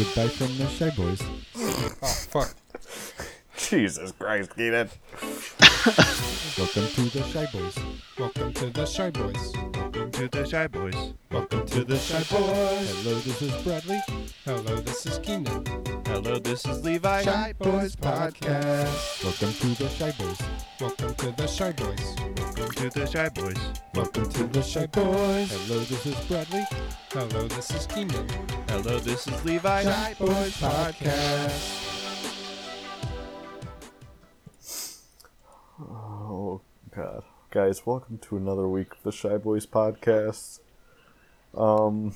Goodbye from the Shy Boys. Oh fuck. Jesus Christ, Keenan. Welcome to the Shy Boys. Welcome to the Shy Boys. Welcome to the Shy Boys. Welcome to the Shy Boys. Hello, this is Bradley. Hello, this is Keenan. Hello, this is Levi. Shy Boys Podcast. Welcome to the Shy Boys. Welcome to the Shy Boys. Welcome to the Shy Boys. Welcome to the Shy Boys. Hello, this is Bradley. Hello, this is Keenan. Hello, this is Levi. Shy Boys Podcast. Oh, God. Guys, welcome to another week of the Shy Boys podcast. Um,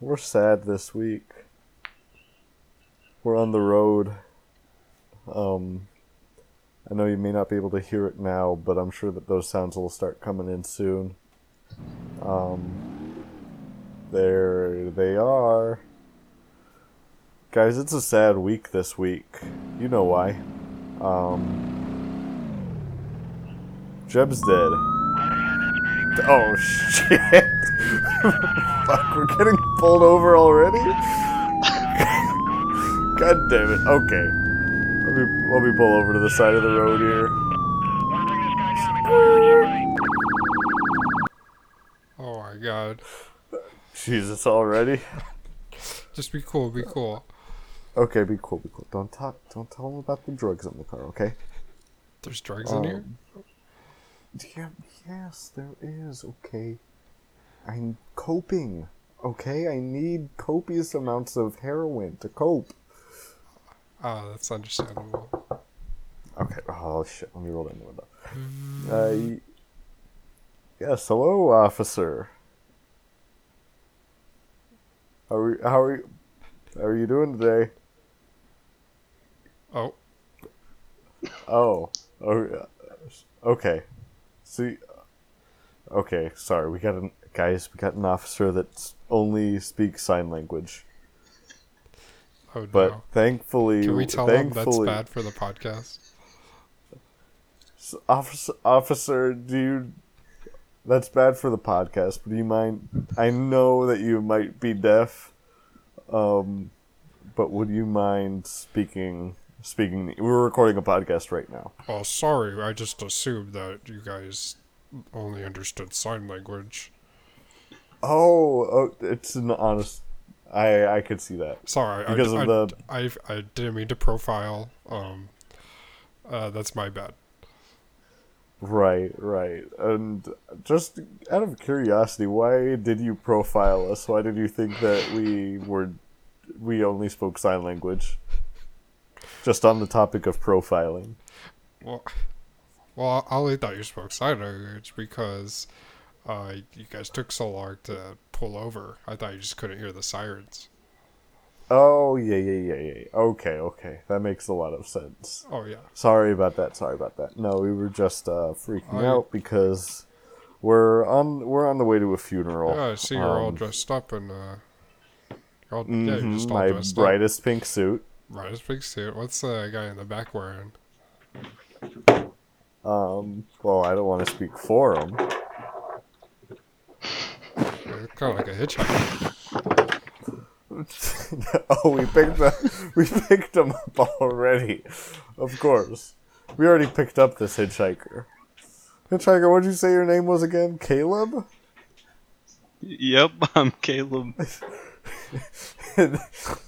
we're sad this week. We're on the road. Um, I know you may not be able to hear it now, but I'm sure that those sounds will start coming in soon. Um, there they are. Guys, it's a sad week this week. You know why. Um, Jeb's dead. Oh shit! Fuck, we're getting pulled over already. God damn it. Okay, let me let me pull over to the side of the road here. Oh my god. Jesus, already. Just be cool, be cool. Okay, be cool, be cool. Don't talk. Don't tell them about the drugs in the car. Okay. There's drugs in here? Um, Yeah, yes, there is. Okay, I'm coping. Okay, I need copious amounts of heroin to cope. Ah, that's understandable. Okay. Oh shit. Let me roll down the window. Uh, yes. Hello, officer. How are how are you, how are you doing today? Oh, Oh. Oh. Okay. See. Okay. Sorry. We got an guys. We got an officer that only speaks sign language. Oh But no. thankfully, Can we tell them that's bad for the podcast? Officer, officer, do you? That's bad for the podcast. But do you mind? I know that you might be deaf, um, but would you mind speaking? Speaking. We're recording a podcast right now. Oh, sorry. I just assumed that you guys only understood sign language. Oh, oh it's an honest. I I could see that Sorry, because I, of the. I, I, I didn't mean to profile. Um, uh, that's my bad. Right, right. And just out of curiosity, why did you profile us? Why did you think that we were we only spoke sign language? Just on the topic of profiling. Well, well, I only thought you spoke sign language because uh, you guys took so long to pull over. I thought you just couldn't hear the sirens. Oh, yeah, yeah, yeah, yeah. Okay, okay. That makes a lot of sense. Oh yeah. Sorry about that. Sorry about that. No, we were just uh, freaking I- out because we're on we're on the way to a funeral. Yeah, I see you're all Um, dressed up and uh, all, yeah, you're mhm, just all my dressed brightest pink suit. up. Brightest pink suit. What's the guy in the back wearing? Um, well, I don't want to speak for him. Kind of like a hitchhiker. oh, we picked the, we picked him up already. Of course, we already picked up this hitchhiker. Hitchhiker, what'd you say your name was again? Caleb. Yep, I'm Caleb.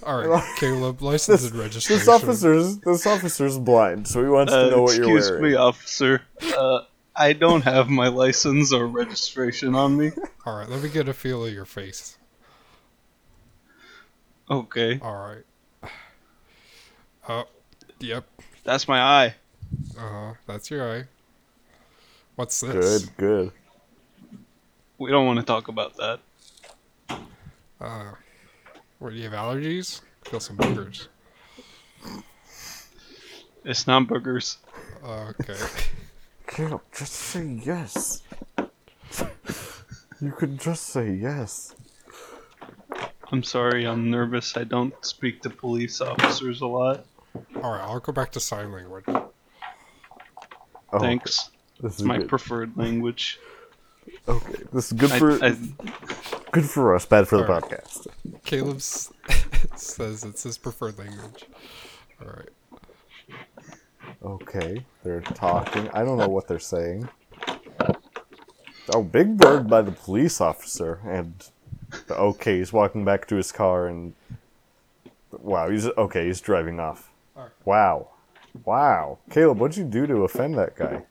All right, Caleb, license This, and registration. this officer's this officer's blind, so he wants to Uh, know what you're wearing. excuse me, officer. Uh, I don't have my license or registration on me. All right, let me get a feel of your face. Okay, All right. Oh, yep. that's my eye. Uh huh. That's your eye. What's this? Good, good. We don't want to talk about that. Uh, what, do you have allergies? Feel some boogers. It's not boogers. Okay. Caleb, just say yes. you could just say yes. I'm sorry, I'm nervous. I don't speak to police officers a lot. All right, I'll go back to sign language. Oh, Thanks. This It's is my good. preferred language. okay, this is good I, for I, good for us, bad for the Alright. podcast. Caleb it says it's his preferred language. All right. Okay, they're talking. I don't know what they're saying. Oh, Big Bird by the police officer, and okay, he's walking back to his car, and wow, he's okay. He's driving off. Wow, wow, Caleb, what'd you do to offend that guy?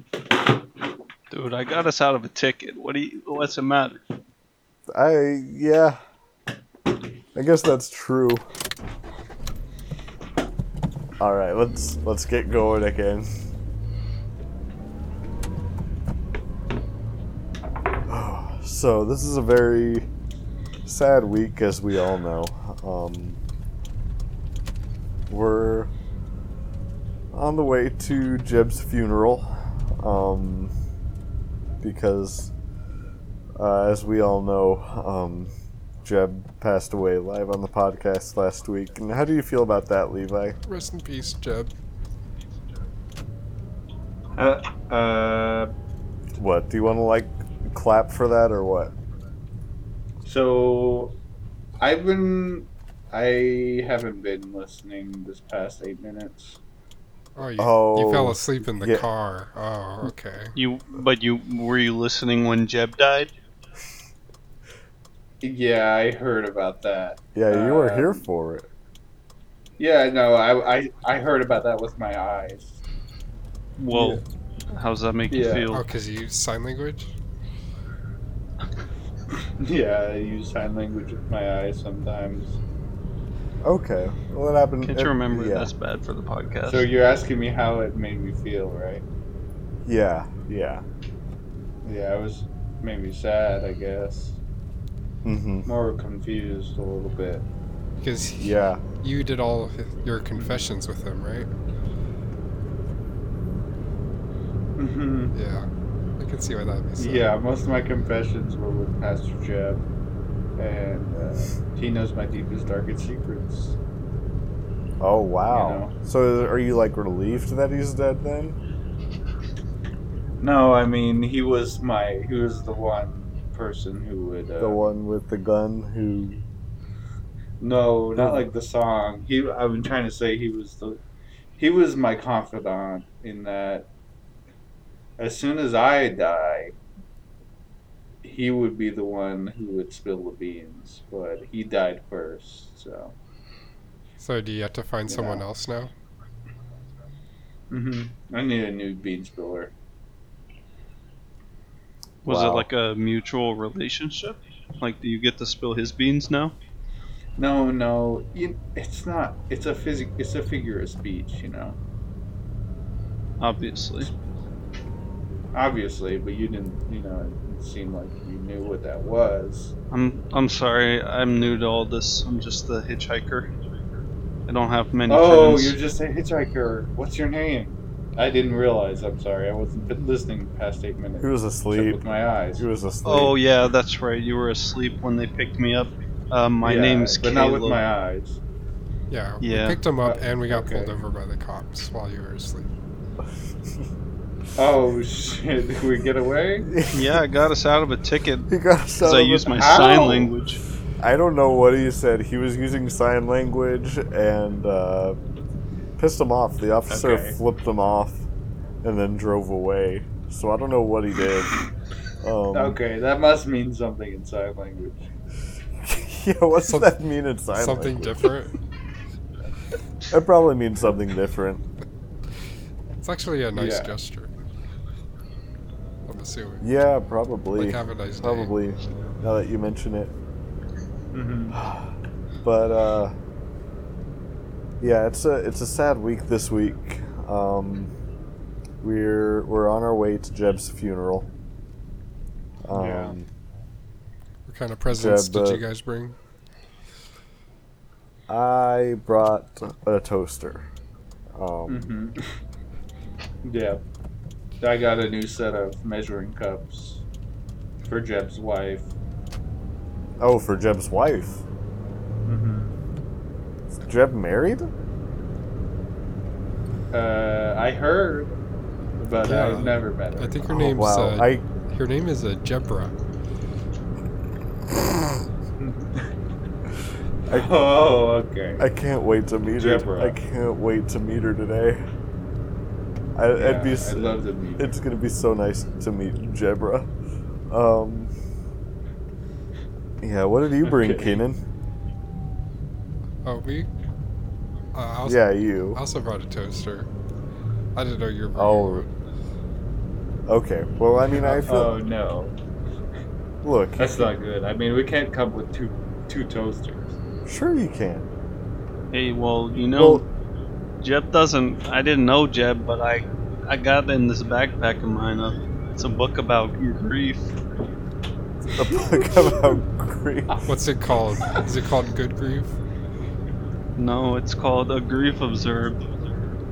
Dude, I got us out of a ticket. What do you? What's the matter? I yeah, I guess that's true. All right, let's let's get going again. So this is a very sad week, as we all know. Um, we're on the way to Jeb's funeral um, because, uh, as we all know, um, Jeb passed away live on the podcast last week. And how do you feel about that, Levi? Rest in peace, Jeb. Uh, uh, What do you want to like clap for that or what? so I've been, I haven't been listening this past eight minutes. Oh, you, Oh, you fell asleep in the yeah. car. Oh, okay. You, but you were you listening when Jeb died? Yeah, I heard about that. Yeah, you were Um, here for it. Yeah, no, I, I, I heard about that with my eyes. Well, how does that make you feel? Oh, because you use sign language? Yeah, I use sign language with my eyes sometimes. Okay, well, it happened. Can't you remember? Yeah, That's bad for the podcast. So you're asking me how it made me feel, right? yeah, yeah. Yeah, I was maybe sad, I guess. Hmm More confused a little bit. Because Yeah. you did all your confessions with him, right? hmm Yeah. I can see why that makes sense. Yeah, most of my confessions were with Pastor Jeb, and uh, he knows my deepest, darkest secrets. Oh wow. You know. So are you like relieved that he's dead then? No, I mean he was my he was the one person who would uh, The one with the gun who No, not like the song. He I've been trying to say he was the he was my confidant in that as soon as I die he would be the one who would spill the beans, but he died first, so So do you have to find someone Yeah. else now? Mm-hmm. I need a new bean spiller. Was it like a mutual relationship? Like, do you get to spill his beans now? No, no, you, it's not. It's a physic. It's a figure of speech, you know. Obviously. Obviously, but you didn't. You know, it seemed like you knew what that was. I'm I'm sorry. I'm new to all this. I'm just the hitchhiker. I don't have many Oh, friends. you're just a hitchhiker. What's your name? I didn't realize. I'm sorry. I wasn't listening past eight minutes. he was asleep. with my eyes. He was asleep. Oh yeah, that's right. You were asleep when they picked me up. Um, my Yeah, name's but Caleb. not with my eyes. Yeah. Yeah. We picked him up Uh, and we got okay. pulled over by the cops while you were asleep. Oh shit! Did we get away? Yeah, I got us out of a ticket he got us because out I used my Ow! sign language. I don't know what he said. He was using sign language and uh, pissed him off. The officer Okay. flipped him off and then drove away. So I don't know what he did. Um, Okay, that must mean something in sign language. yeah, what's Some- that mean in sign language? Something language? different. It probably means something different. It's actually a nice Yeah. gesture. I'm assuming. Yeah, probably. Like, have a nice day. probably. Now that you mention it. Mm-hmm. But uh yeah, it's a it's a sad week this week. Um we're we're on our way to Jeb's funeral. Um Yeah. What kind of presents Jeb, did uh, you guys bring? I brought a toaster. Um hmm Yeah. I got a new set of measuring cups for Jeb's wife. oh, for Jeb's wife. hmm Is Jeb married? Uh, I heard, but Yeah. I've never met her. I think her Oh, name's wow. uh, I her name is uh, Jebra. I, Oh, okay. I can't wait to meet her. I can't wait to meet her today. I, Yeah, it'd be. s- I'd love to meet. It's gonna be so nice to meet Jebra. Um. Yeah. What did you bring, Okay. Keenan? Oh, me? Uh, also, Yeah, you. I also brought a toaster. I didn't know you were Oh. Okay. Well, I mean, I feel. Oh no, look, that's not good. I mean, we can't come with two two toasters. sure you can. Hey, well, you know, Well, Jeb doesn't. I didn't know Jeb, but I, I got in this backpack of mine. Uh, it's a book about grief. a book about grief. What's it called? Is it called Good Grief? No, it's called A Grief Observed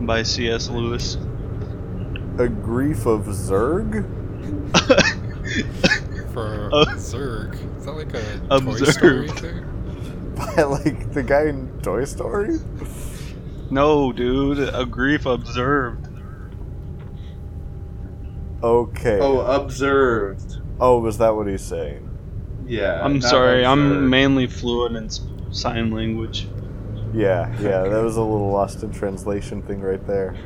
by C.S. Lewis. A grief of Zerg. For Uh, Zerg. Is that like a Toy observed. Story thing? By like the guy in Toy Story. no, dude, A Grief Observed. Okay. Oh, observed. Oh, was that what he's saying? Yeah. I'm not sorry, I'm mainly fluent in sign language. Yeah, yeah, that was a little lost in translation thing right there.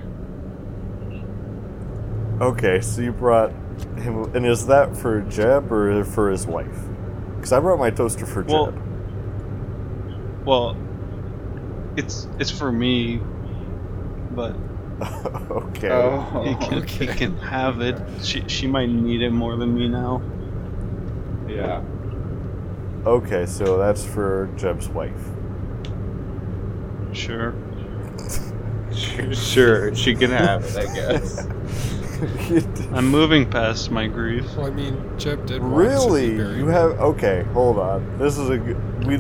Okay, so you brought him, and is that for Jeb or for his wife? Because I brought my toaster for Well, Jeb. Well, it's it's for me, but okay. Oh, he can he can have it. She she might need it more than me now. yeah. Okay, so that's for Jeb's wife. Sure. Sure, she can have it, I guess. I'm moving past my grief. Well, I mean, Jeb did really? to be buried. You have okay? Hold on. This is a good. We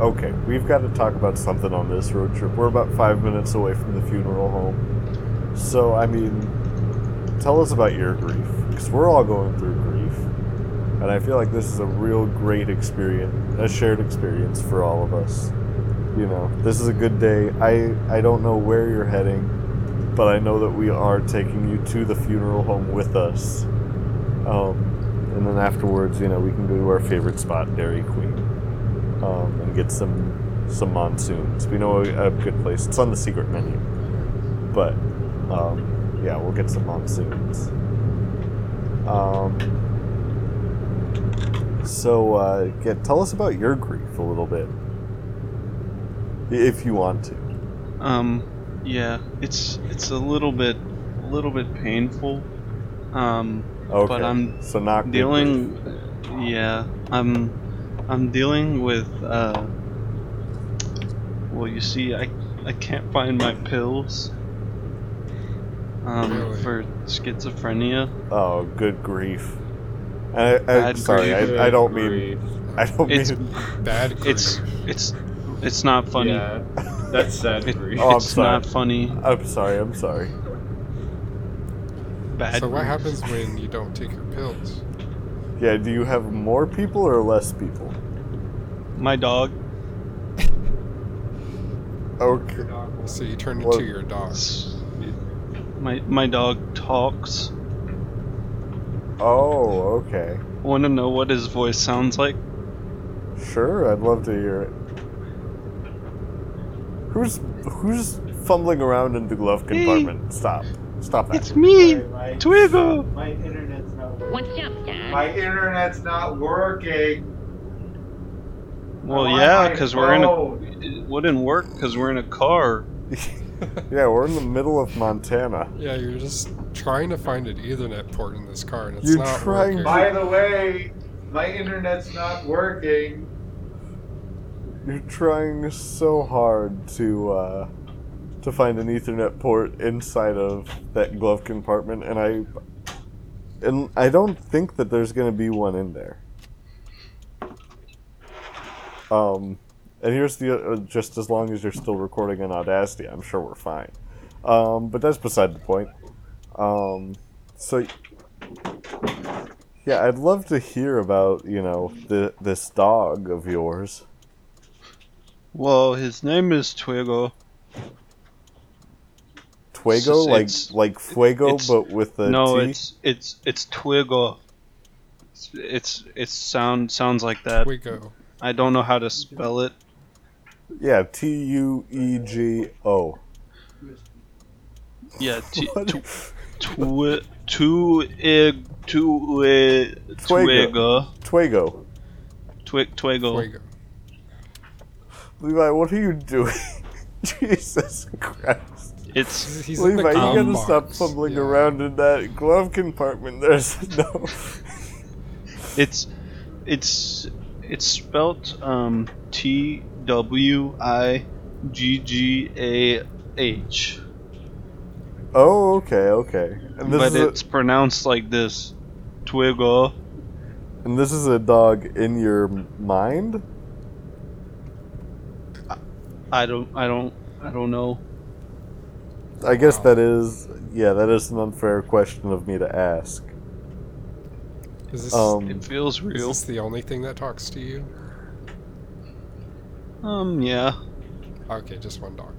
okay. We've got to talk about something on this road trip. We're about five minutes away from the funeral home. So I mean, tell us about your grief because we're all going through grief, and I feel like this is a real great experience, a shared experience for all of us. You know, this is a good day. I I don't know where you're heading, but I know that we are taking you to the funeral home with us. Um, and then afterwards, you know, we can go to our favorite spot, Dairy Queen, um, and get some some monsoons. We know a, a good place. It's on the secret menu, but um, yeah, we'll get some monsoons. Um, so, uh, yeah, tell us about your grief a little bit, if you want to. Um, yeah, it's it's a little bit a little bit painful. Um, Okay, but I'm so not dealing. grief. Yeah, I'm I'm dealing with. Uh, well, you see, I I can't find my pills. Um, Really? for schizophrenia. Oh, good grief. I, I, Bad sorry, grief. I, I don't mean. I don't It's mean. Bad grief. it's it's it's not funny. Yeah, that's sad It- grief. Oh, I'm it's sorry. not funny. I'm sorry. I'm sorry. Bad. so what happens when you don't take your pills? Yeah. Do you have more people or less people? My dog. Okay. So you turn Well- into your dog. My my dog talks. Oh, okay. Want to know what his voice sounds like? Sure. I'd love to hear it. Who's who's fumbling around in the glove Me. compartment? Stop. Stop that. It's me, my, Twiggle. my internet's not working. What's up, Dad? My internet's not working. Well, I'm yeah, because we're in a. It wouldn't work because we're in a car. yeah, we're in the middle of Montana. Yeah, you're just trying to find an Ethernet port in this car, and it's You're not trying working. By the way, my internet's not working. You're trying so hard to uh, to find an Ethernet port inside of that glove compartment, and I and I don't think that there's going to be one in there. Um, and here's the uh, just as long as you're still recording on Audacity, I'm sure we're fine. Um, but that's beside the point. Um, so yeah, I'd love to hear about you know the this dog of yours. Well, his name is Twiggle. Fuego, It's- like it's- like fuego, but with the no, T. it's it's it's Twiggle. It's it's it sound sound sounds like that. We go. I don't know how to spell it. Yeah, T U E G O. Yeah, t- What? tw- twi- tu ig tu i twigga Twago. twig twiggle. Fuego. Levi, what are you doing? Jesus Christ. It's He's in Levi, the you gotta stop box. fumbling Yeah. around in that glove compartment. There's no. it's it's it's spelt um T W I G G A H, Oh, okay, okay. And this but is a, it's pronounced like this, twiggle. and this is a dog in your mind. I don't I don't I don't know. I guess Wow. that is, yeah, that is an unfair question of me to ask. Is this, Um, It feels is real. this the only thing that talks to you? Um yeah. Okay, just one dog.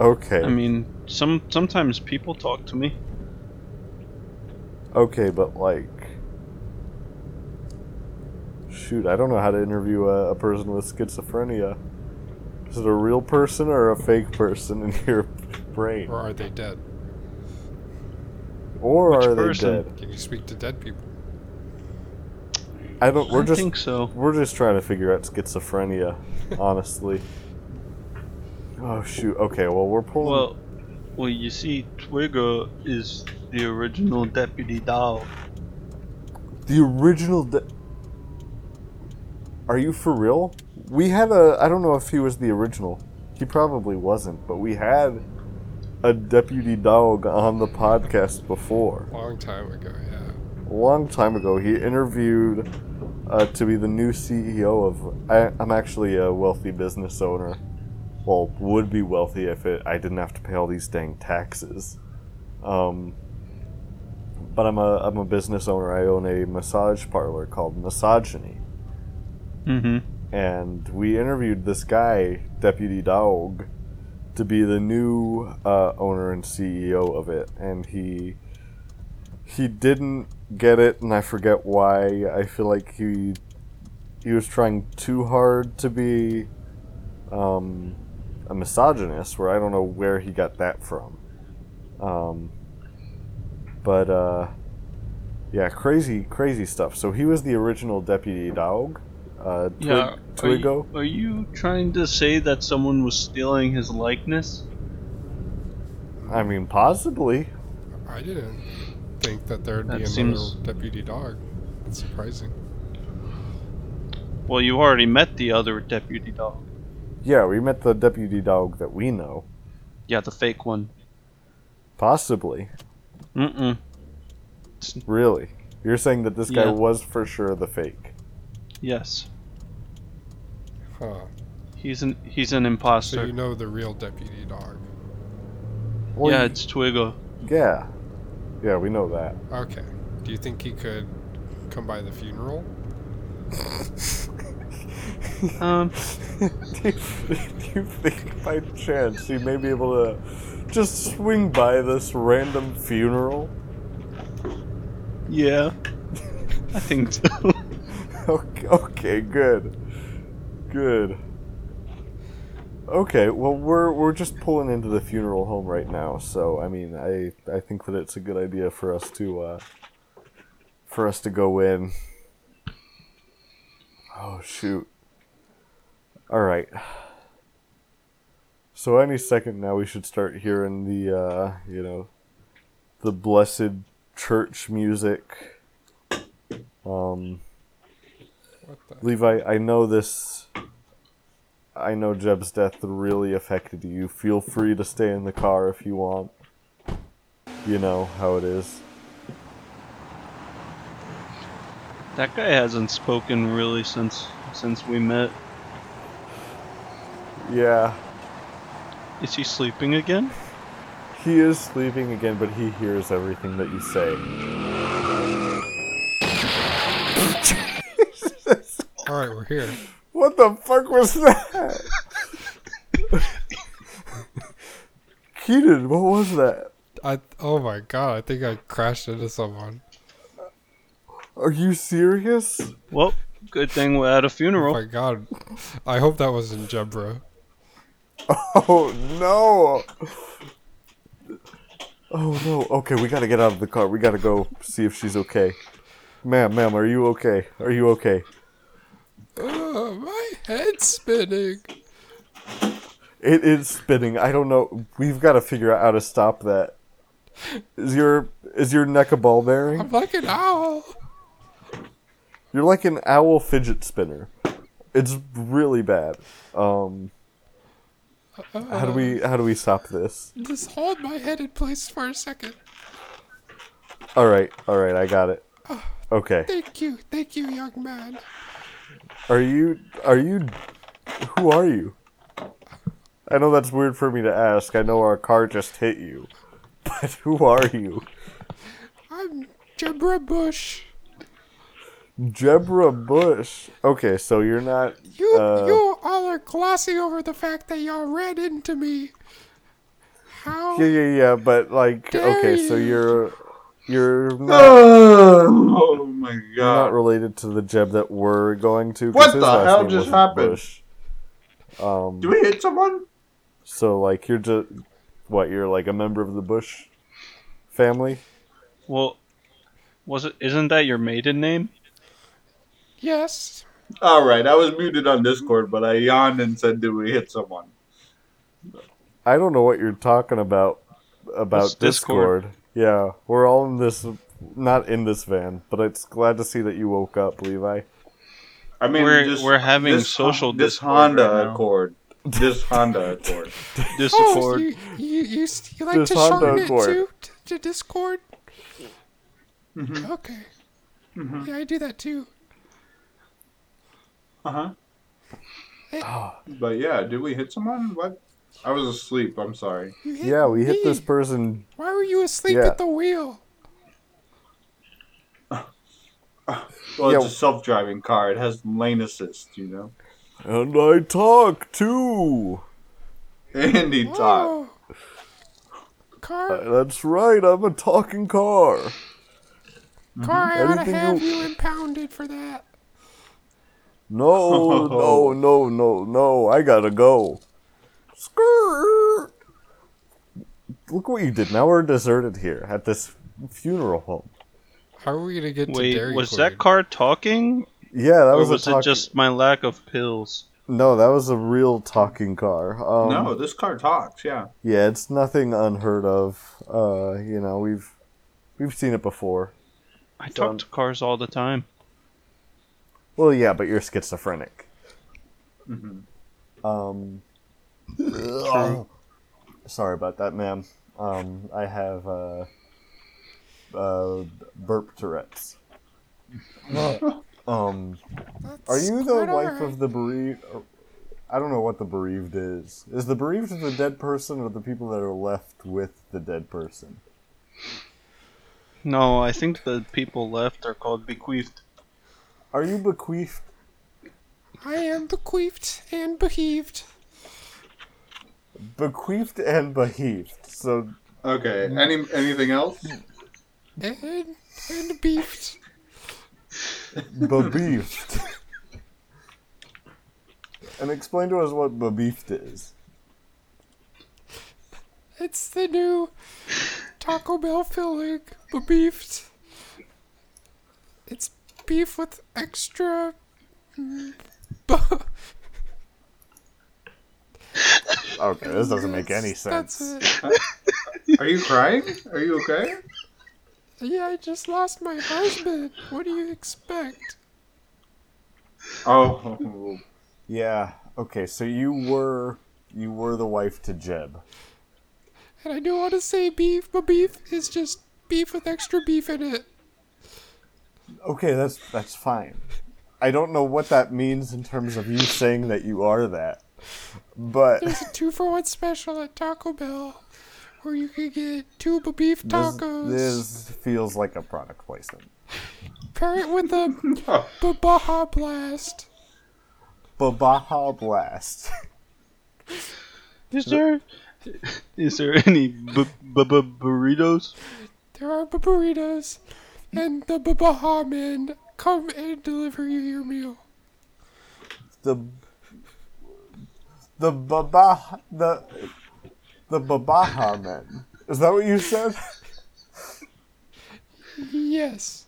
Okay, I mean some sometimes people talk to me. okay, but like, shoot, I don't know how to interview a, a person with schizophrenia. Is it a real person or a fake person in your brain, Or are they dead? or Which are person? they dead? Can you speak to dead people? I don't. We're I just think so. we're just trying to figure out schizophrenia, honestly. Oh shoot. Okay, well we're pulling. Well, well, you see, Twigger is the original deputy dog. The original. De- Are you for real? We had a. I don't know if he was the original. He probably wasn't, but we had a deputy dog on the podcast before. Long time ago, yeah. A long time ago, he interviewed uh, to be the new CEO of. I, I'm actually a wealthy business owner. Well, would be wealthy if it I didn't have to pay all these dang taxes. Um, but I'm a I'm a business owner. I own a massage parlor called Misogyny, Mm-hmm. And we interviewed this guy, Deputy Dog, to be the new uh, owner and CEO of it, and he he didn't get it, and I forget why. I feel like he he was trying too hard to be um, a misogynist, where I don't know where he got that from. Um, but uh, yeah, crazy, crazy stuff. So he was the original deputy dog. Uh, Twig, Yeah. Are you, are you trying to say that someone was stealing his likeness? I mean, possibly. I didn't think that there'd That be another seems- deputy dog. That's surprising. Well, you already met the other deputy dog. Yeah, we met the deputy dog that we know. Yeah, the fake one. Possibly. Mm-mm. Really. You're saying that this guy Yeah. was for sure the fake. Yes, Huh. he's an he's an imposter. So you know the real deputy dog. Well, yeah, you- it's Twiggo. yeah. Yeah, we know that. Okay. Do you think he could come by the funeral? Um, do, you, do you think by chance he may be able to just swing by this random funeral? yeah, I think so. Okay, okay, good. Good. Okay, well we're we're just pulling into the funeral home right now, so I mean I I think that it's a good idea for us to uh for us to go in. Oh shoot. Alright. So any second now we should start hearing the uh you know the blessed church music. Um? Levi, I know this. I know Jeb's death really affected you. Feel free to stay in the car if you want. You know how it is. that guy hasn't spoken really since since we met. Yeah, Is he sleeping again? he is sleeping again, but he hears everything that you say. All right, we're here. What the fuck was that? Keaton, what was that? I oh my god! I think I crashed into someone. Are you serious? Well, Good thing we're at a funeral. Oh funeral. my god. I hope that wasn't Jebra. Oh no! Oh no. Okay, we gotta get out of the car. We gotta go see if she's okay. Ma'am, ma'am, are you okay? Are you okay? Oh, my head's spinning. It is spinning. I don't know. We've got to figure out how to stop that. Is your is your neck a ball bearing? I'm like an owl. You're like an owl fidget spinner. It's really bad. Um, how do we how do we stop this? Just hold my head in place for a second. All right, all right, I got it. Okay. Thank you. Thank you, young man. Are you are you who are you? I know that's weird for me to ask. I know our car just hit you. But who are you? I'm Jebra Bush. Jebra Bush. Okay, so you're not You Uh, you all are glossing over the fact that y'all ran into me. How Yeah, yeah, yeah, but like okay, so you're you're not, Oh my you're not related to the Jeb that we're going to. What the hell just wasn't happened? Bush. Um Do we hit someone? so like you're just what, you're like a member of the Bush family? Well, was it? Isn't that your maiden name? Yes. Alright, I was muted on Discord, but I yawned and said, Did we hit someone? I don't know what you're talking about about It's Discord. Discord. Yeah, we're all in this not in this van, but it's glad to see that you woke up, Levi. I mean, We're- this, we're having this, social This Discord Honda right now. Accord. This Honda Accord. Oh, you, you, you, you like This to Honda shorten it Accord. to, to, to Discord? Mm-hmm. Okay. Yeah, I do that too. Uh huh. But yeah, did we hit someone? What? I was asleep. I'm sorry. Yeah, we hit me. this person. Why were you asleep Yeah. at the wheel? Well, Yeah. it's a self-driving car. It has lane assist, you know. And I talk too. And he talked. Whoa. Car, Uh, That's right, I'm a talking car. car, I ought to have you- you impounded for that. No, no, no, no, no, I gotta go. Skirt. Look what you did. Now we're deserted here at this funeral home. How are we gonna get to Wait, Dairy was Queen? that car talking, Yeah, that or was, was a it just my lack of pills? No, that was a real talking car. Um, no, this car talks. Yeah. Yeah, it's nothing unheard of. Uh, you know, we've we've seen it before. I So- talk to cars all the time. Well, yeah, but you're schizophrenic. Mm-hmm. Um. Sorry about that, ma'am. Um, I have uh, uh, burp Tourette's. um, are you the wife alright. of the bereaved? I don't know what the bereaved is. Is the bereaved the dead person or the people that are left with the dead person? No, I think the people left are called bequeathed. Are you bequeathed? I am bequeathed and beheaved. Bequeathed and beheaved. So Okay. Any anything else? And, and beefed. bebeefed. and explain to us what bebeefed is. It's the new Taco Bell filling, beefed. It's beef with extra. bu- Okay, this doesn't make any sense. Are you crying? Are you okay? Yeah, I just lost my husband. What do you expect? Oh. Yeah. Okay, so you were you were the wife to Jeb. And I don't want to say beef, but beef is just beef with extra beef in it. Okay, that's that's fine. I don't know what that means in terms of you saying that you are that. But There's a two for one special at Taco Bell where you can get two beef tacos. this feels like a product placement. Pair it with a b- Baja Blast. Baja Blast. Is there? Is there any bu- bu- bu- burritos? There are b- burritos and the b- Baja Man come and deliver you your meal. The the baba the the babaha men. Is that what you said? Yes.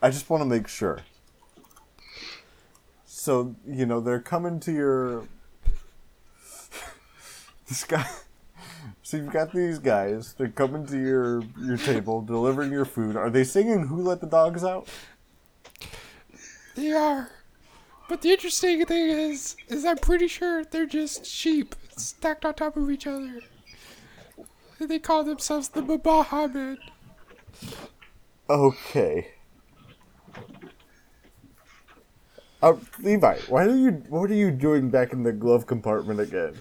I just want to make sure. So you know they're coming to your. this guy. So you've got these guys. They're coming to your your table, delivering your food. Are they singing "Who Let the Dogs Out"? They are. But the interesting thing is, is I'm pretty sure they're just sheep stacked on top of each other. And they call themselves the Babaha Men. Okay. Uh, Levi, why are you? What are you doing back in the glove compartment again?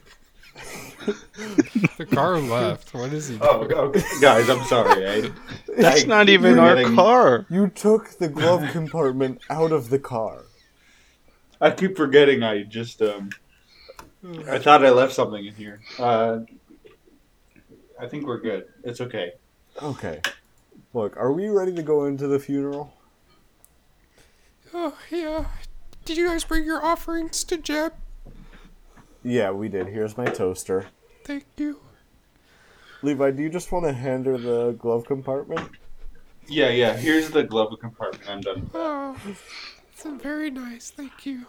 The car left. What is he doing? Oh, okay. guys, I'm sorry. I, That's I not even our forgetting- car. You took the glove compartment out of the car. I keep forgetting. I just um, I thought I left something in here. Uh, I think we're good. It's okay. Okay. Look, are we ready to go into the funeral? Oh, yeah. Did you guys bring your offerings to Jeb? Yeah, we did. Here's my toaster. Thank you. Levi, do you just want to hand her the glove compartment? Yeah, yeah. Here's the glove compartment. I'm done. Oh, it's very nice. Thank you.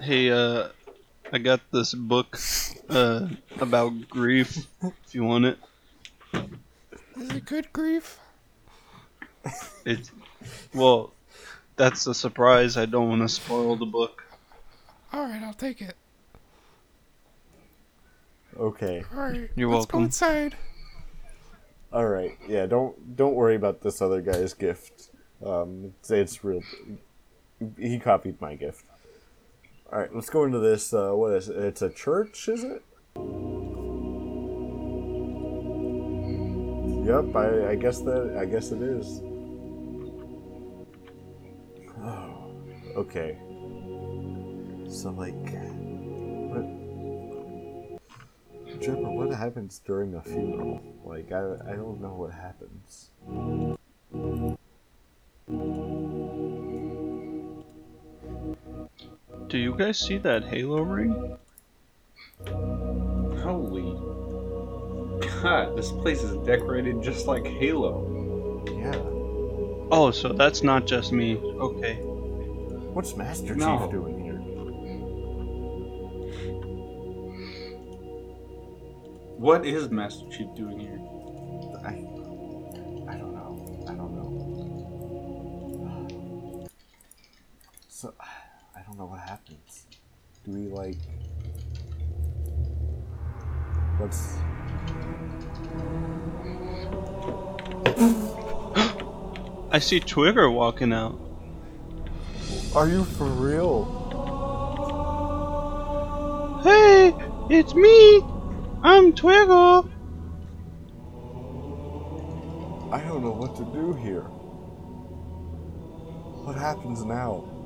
Hey, uh, I got this book uh, about grief. If you want it, Is it good grief? it's well, that's a surprise. I don't want to spoil the book. Alright, I'll take it. Okay. Alright. You're let's go welcome. inside. All right. Yeah, don't don't worry about this other guy's gift. Um, it's, it's real. He copied my gift. All right, let's go into this. Uh, what is it? It's a church, is it? Yep. I, I guess that. I guess it is. Oh, okay. So like, what? Trevor, what happens during a funeral? Like, I, I don't know what happens. Do you guys see that halo ring? Holy God! This place is decorated just like Halo. Yeah. Oh, so that's not just me. Okay. What's Master No. Chief doing here? What is Master Chief doing here? I, I happens. Do we like? What's? I see Twigger walking out. Are you for real? Hey, it's me. I'm Twiggle. I don't know what to do here. What happens now?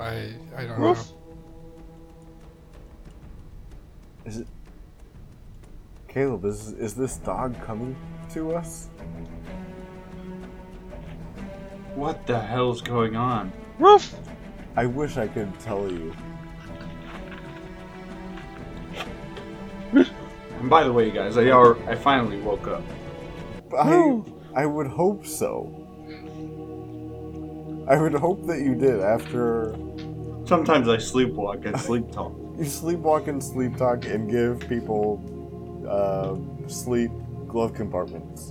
I I don't Woof. know. Is it? Caleb, is is this dog coming to us? What the hell's going on? Roof. I wish I could tell you. And by the way, guys, I are, I finally woke up. I I would hope so. I would hope that you did after Sometimes I sleepwalk and sleep talk. you sleepwalk and sleep talk and give people uh, sleep glove compartments.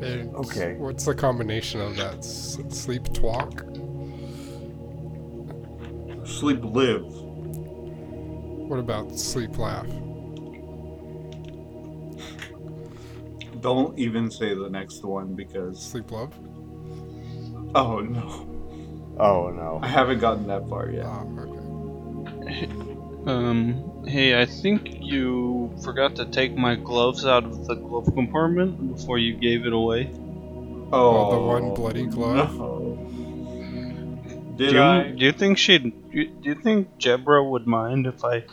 And Okay. What's the combination of that? S- sleep twalk? sleep live. What about sleep laugh? Don't even say the next one because Sleep love? oh no, Oh no. I haven't gotten that far yet. Oh, okay. Um, hey, I think you forgot to take my gloves out of the glove compartment before you gave it away. Oh, the one bloody glove? no. Do Did you, I? do you think she'd? Do you, do you think Jebra would mind if I,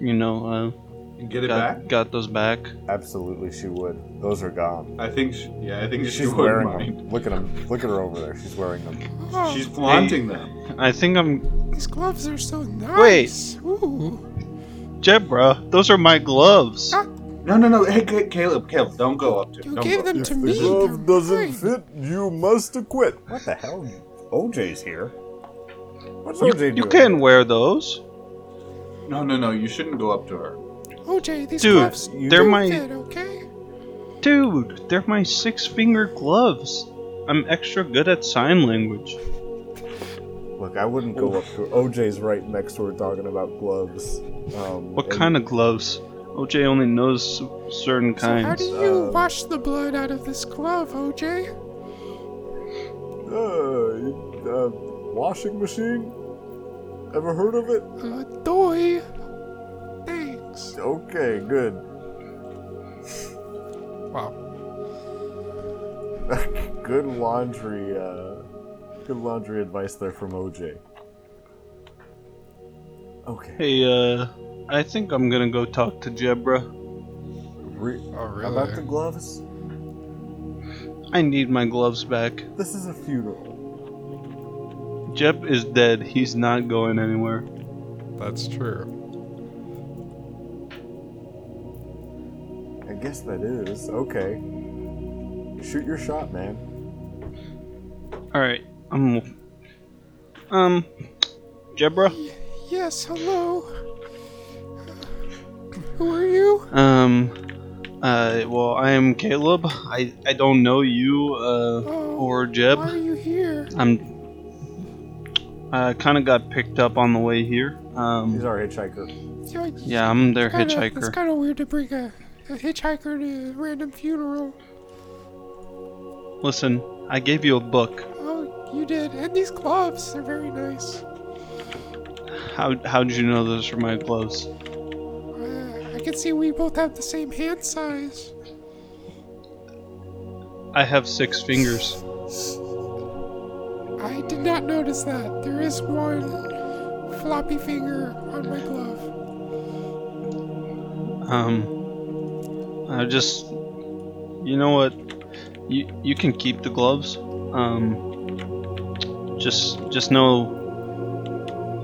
you know, uh, Get it got, back? got those back. Absolutely, she would. Those are gone. I think. She, yeah, I think she She's would wearing mind. them. Look at them. Look at her over there. She's wearing them. Oh, She's flaunting them. I think I'm these gloves are so nice. Ooh. Jebra. Those are my gloves. Ah. No, no, no. Hey, Ca- Caleb, Caleb, don't go up to. You Don't gave go. them If to the me. glove They're doesn't mine. fit, you must acquit. What the hell? OJ's here. What's You, OJ doing? you can wear those. No, no, no. You shouldn't go up to her. OJ, these Dude, gloves you they're do my fit, okay? dude. They're my six finger gloves. I'm extra good at sign language. Look, I wouldn't go up to. OJ's right next door talking about gloves. Um, What and- kind of gloves? OJ only knows certain So how do you Uh, wash the blood out of this glove, OJ? Uh, uh, washing machine? Ever heard of it? Uh, doy. Thanks. Okay, good. Wow. good laundry, uh, good laundry advice there from OJ. Okay. Hey, uh, I think I'm gonna go talk to Jebra. Re- Oh, really? about the gloves? I need my gloves back. This is a funeral. Jeb is dead. He's not going anywhere. That's true. Guess that is. Okay. Shoot your shot, man. All right, I'm. Um, Jebra. Yes, hello. Who are you? Um, uh, well, I am Caleb. I I don't know you, uh, Oh, or Jeb. Why are you here? I'm. I kind of got picked up on the way here. Um, He's Um, our hitchhiker. Yeah, yeah, I'm their kinda, It's kind of weird to bring a, a hitchhiker to a random funeral. Listen, I gave you a book. Oh, you did. And these gloves, they're very nice. How how did you know those were my gloves? Uh, I can see we both have the same hand size. I have six fingers. I did not notice that. There is one floppy finger on my glove. Um, I just, you know what? You you can keep the gloves. Um, just just know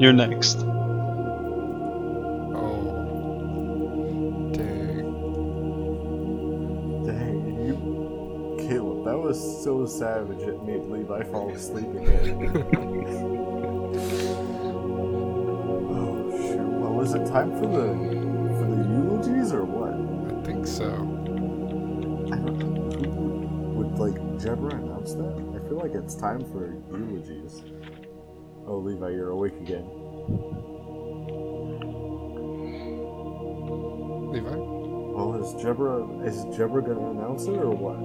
you're next. Oh. Dang. Dang, you. Caleb, that was so savage it made Levi fall asleep again. oh, shoot. Well, was it time for the. Like it's time for eulogies. Oh, Levi, you're awake again. Levi? Well, is Jebra. is Jebra gonna announce it or what?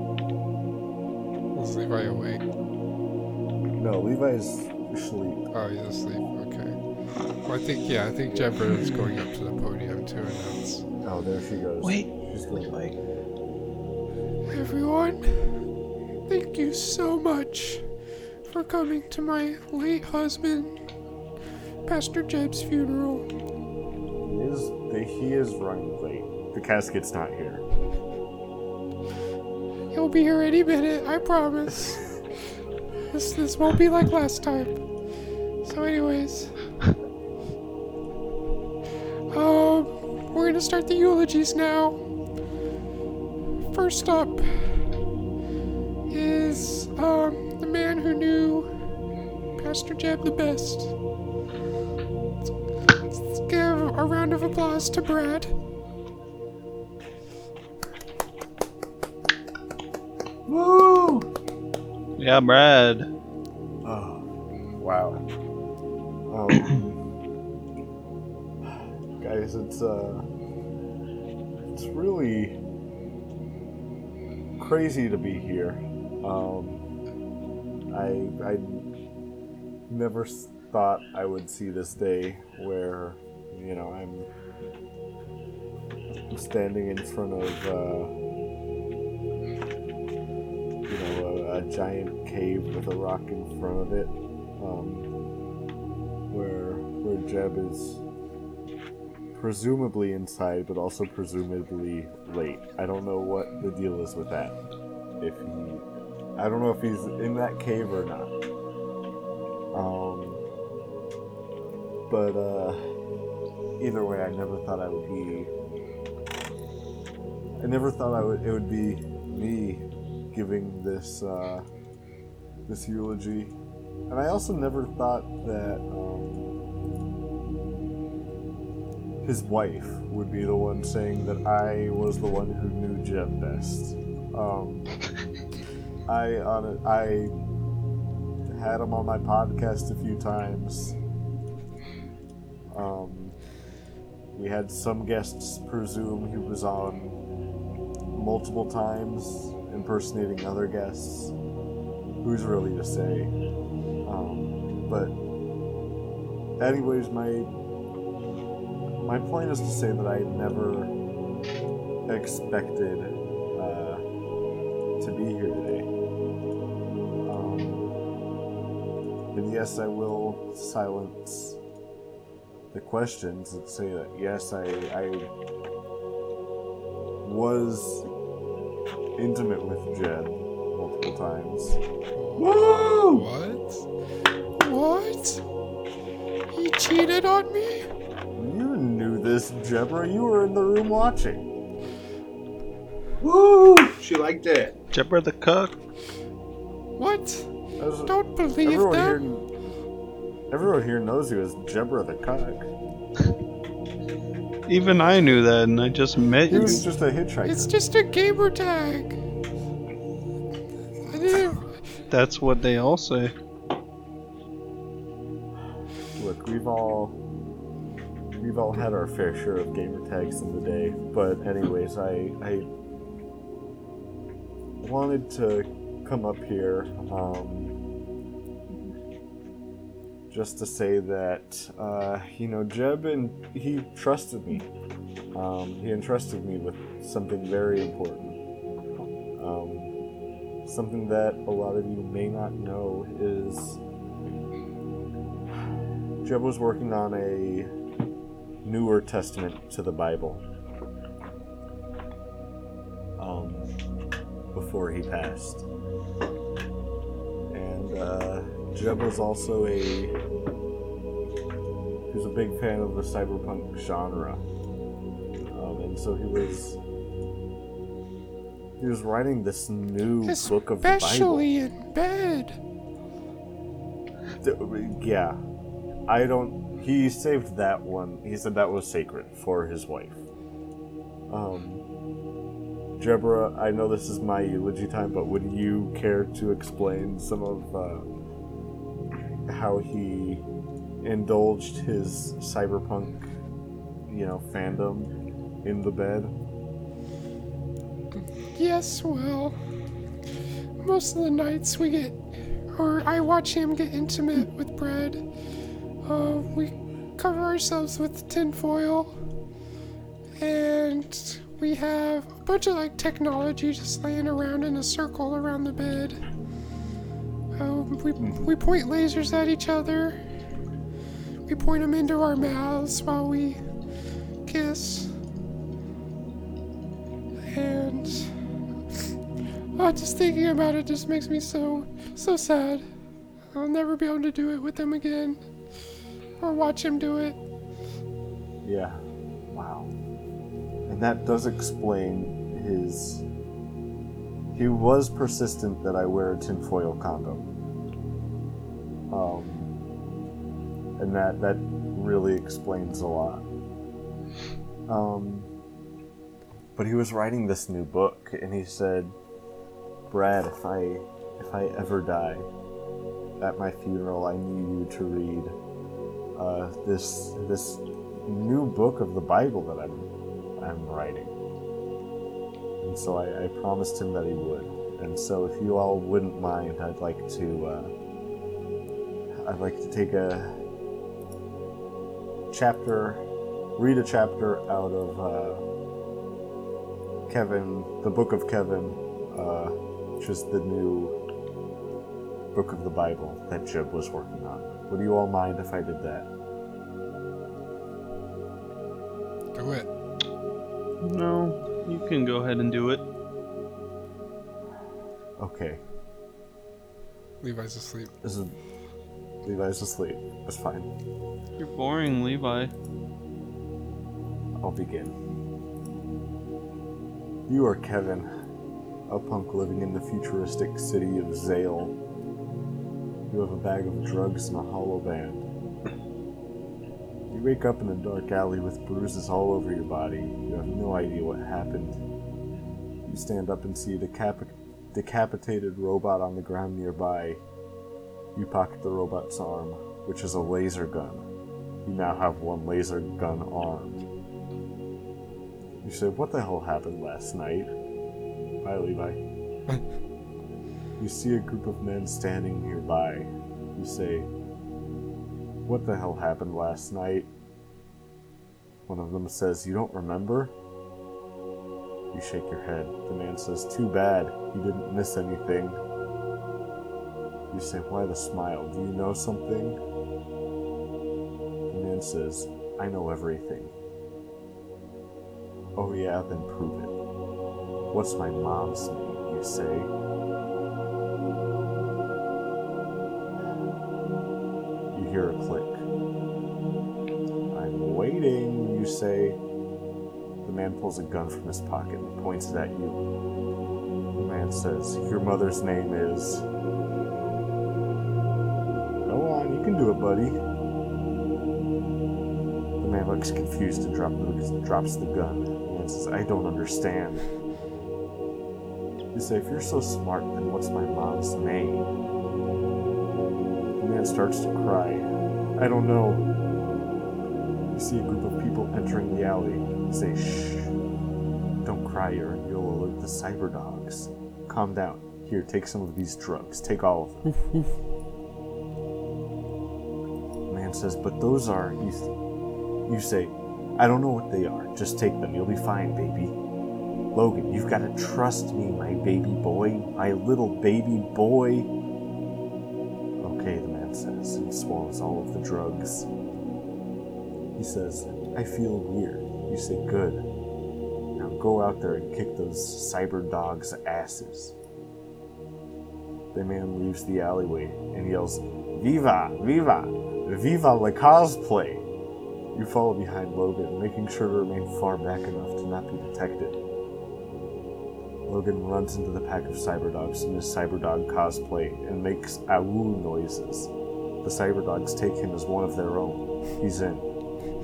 Is Levi awake? No, Levi's asleep. Oh, he's asleep. Okay. Well, I think, yeah, I think Jebra is going up to the podium to announce. Oh, there she goes. Wait, She's going like. Everyone, thank you so much for coming to my late husband, Pastor Jeb's funeral. He is, he is running late. The casket's not here. He'll be here any minute, I promise. this this won't be like last time. So, anyways, um, we're gonna start the eulogies now. First up is um the man who knew Pastor Jeb the best. Let's, let's give a round of applause to Brad. Woo! Yeah, Brad. Oh, wow. Um, guys, it's uh, it's really crazy to be here. Um, I I never thought I would see this day where you know I'm standing in front of. Uh, you know, a, a giant cave with a rock in front of it, um, where where Jeb is presumably inside, but also presumably late. I don't know what the deal is with that. If he, I don't know if he's in that cave or not. Um, but uh, either way, I never thought I would be. I never thought I would. It would be me giving this uh, this eulogy, and I also never thought that. Um, his wife would be the one saying that I was the one who knew Jeb best. Um, I on it, I had him on my podcast a few times. Um, we had some guests presume he was on multiple times, impersonating other guests. Who's really to say? Um, but, anyways, my my point is to say that I never expected uh, to be here today. And yes, I will silence the questions and say that yes, I, I was intimate with Jed multiple times. Woo! What? What? He cheated on me? You knew this, Jebra. You were in the room watching. Woo! She liked it. Jebra the cook. What? As- Don't believe Everyone here, everyone here knows you as Jebra the Cock. Even I knew that, and I just met He you. was just a hitchhiker. It's just a gamer tag. That's what they all say. Look, we've all we've all had our fair share of gamer tags in the day, but anyways, I I wanted to come up here um, just to say that uh, you know Jeb and he trusted me. Um, he entrusted me with something very important. Um, something that a lot of you may not know is Jeb was working on a newer testament to the Bible um, before he passed. And uh, Jeb was also a he was a big fan of the cyberpunk genre, um, and so he was he was writing this new book of the Bible. Especially in bed. Yeah, I don't. He saved that one. He said that was sacred for his wife. Um, Jebra, I know this is my eulogy time, but would you care to explain some of uh, how he indulged his cyberpunk, you know, fandom in the bed? Yes, well, most of the nights we get, or I watch him get intimate with bread. Uh, we cover ourselves with tinfoil, and we have a bunch of like technology just laying around in a circle around the bed. Um, we, we point lasers at each other. We point them into our mouths while we kiss. And Oh, just thinking about it just makes me so, so sad. I'll never be able to do it with him again. Or watch him do it. Yeah. Wow. And that does explain his. He was persistent that I wear a tinfoil condom. Um, and that that really explains a lot. Um, but he was writing this new book, and he said, "Brad, if I if I ever die, at my funeral, I need you to read uh, this this new book of the Bible that I'm I'm writing." And so I, I promised him that he would. And so, if you all wouldn't mind, I'd like to uh, I'd like to take a chapter, read a chapter out of uh, Kevin, the Book of Kevin, uh, which is the new book of the Bible that Jib was working on. Would you all mind if I did that? do it. No, you can go ahead and do it. Okay, Levi's asleep. this is Levi's asleep. That's fine. You're boring, Levi. I'll begin. You are Kevin, a punk living in the futuristic city of Zale. You have a bag of drugs and a hollow band. You wake up in a dark alley with bruises all over your body. You have no idea what happened. You stand up and see a decap- decapitated robot on the ground nearby. You pocket the robot's arm, which is a laser gun. You now have one laser gun armed. You say, What the hell happened last night? Bye, Levi. you see a group of men standing nearby. You say, What the hell happened last night? One of them says, You don't remember? You shake your head. The man says, Too bad. You didn't miss anything. You say, Why the smile? Do you know something? The man says, I know everything. Oh, yeah, then prove it. What's my mom's name, you say? Click. I'm waiting, you say. The man pulls a gun from his pocket and points it at you. The man says, Your mother's name is. Go on, you can do it, buddy. The man looks confused and drop, drops the gun. The man says, I don't understand. You say, if you're so smart, then what's my mom's name? The man starts to cry. I don't know. You see a group of people entering the alley. Say, shh. Don't cry or you'll alert the cyber dogs. Calm down. Here, take some of these drugs. Take all of them. Man says, but those are. You, th- you say, I don't know what they are. Just take them. You'll be fine, baby. Logan, you've got to trust me, my baby boy. My little baby boy. Says, I feel weird. You say, good. Now go out there and kick those cyber dogs' asses. The man leaves the alleyway and yells, Viva! Viva! Viva la cosplay! You follow behind Logan, making sure to remain far back enough to not be detected. Logan runs into the pack of cyberdogs in his cyberdog cosplay and makes awoo noises. The cyberdogs take him as one of their own. He's in.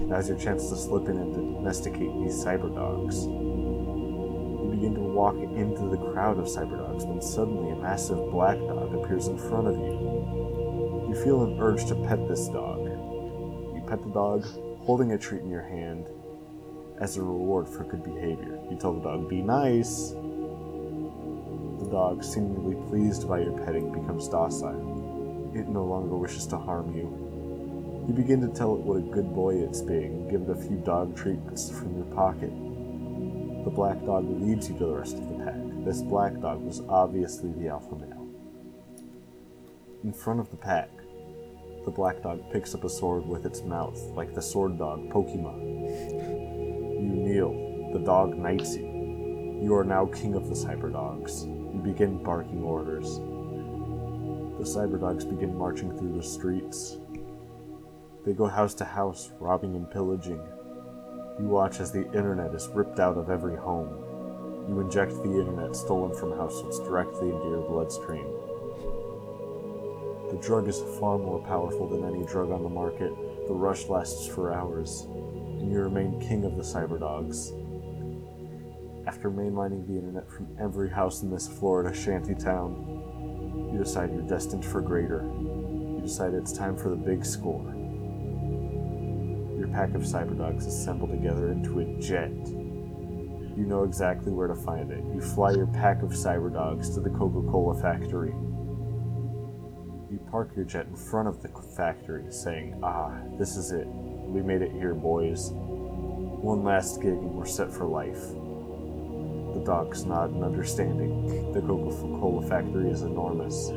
Now's your chance to slip in and domesticate these cyber dogs. You begin to walk into the crowd of cyber dogs when suddenly a massive black dog appears in front of you. You feel an urge to pet this dog. You pet the dog, holding a treat in your hand as a reward for good behavior. You tell the dog, be nice. The dog, seemingly pleased by your petting, becomes docile. It no longer wishes to harm you. You begin to tell it what a good boy it's being and give it a few dog treats from your pocket. The black dog leads you to the rest of the pack. This black dog was obviously the alpha male. In front of the pack, the black dog picks up a sword with its mouth, like the sword dog Pokemon. You kneel. The dog knights you. You are now king of the cyber dogs. You begin barking orders. The cyber dogs begin marching through the streets. They go house to house, robbing and pillaging. You watch as the internet is ripped out of every home. You inject the internet stolen from households directly into your bloodstream. The drug is far more powerful than any drug on the market. The rush lasts for hours, and you remain king of the cyberdogs. After mainlining the internet from every house in this Florida shanty town, you decide you're destined for greater. You decide it's time for the big score. Pack of cyberdogs assemble together into a jet. You know exactly where to find it. You fly your pack of cyberdogs to the Coca Cola factory. You park your jet in front of the factory, saying, Ah, this is it. We made it here, boys. One last gig and we're set for life. The dogs nod in understanding. The Coca Cola factory is enormous.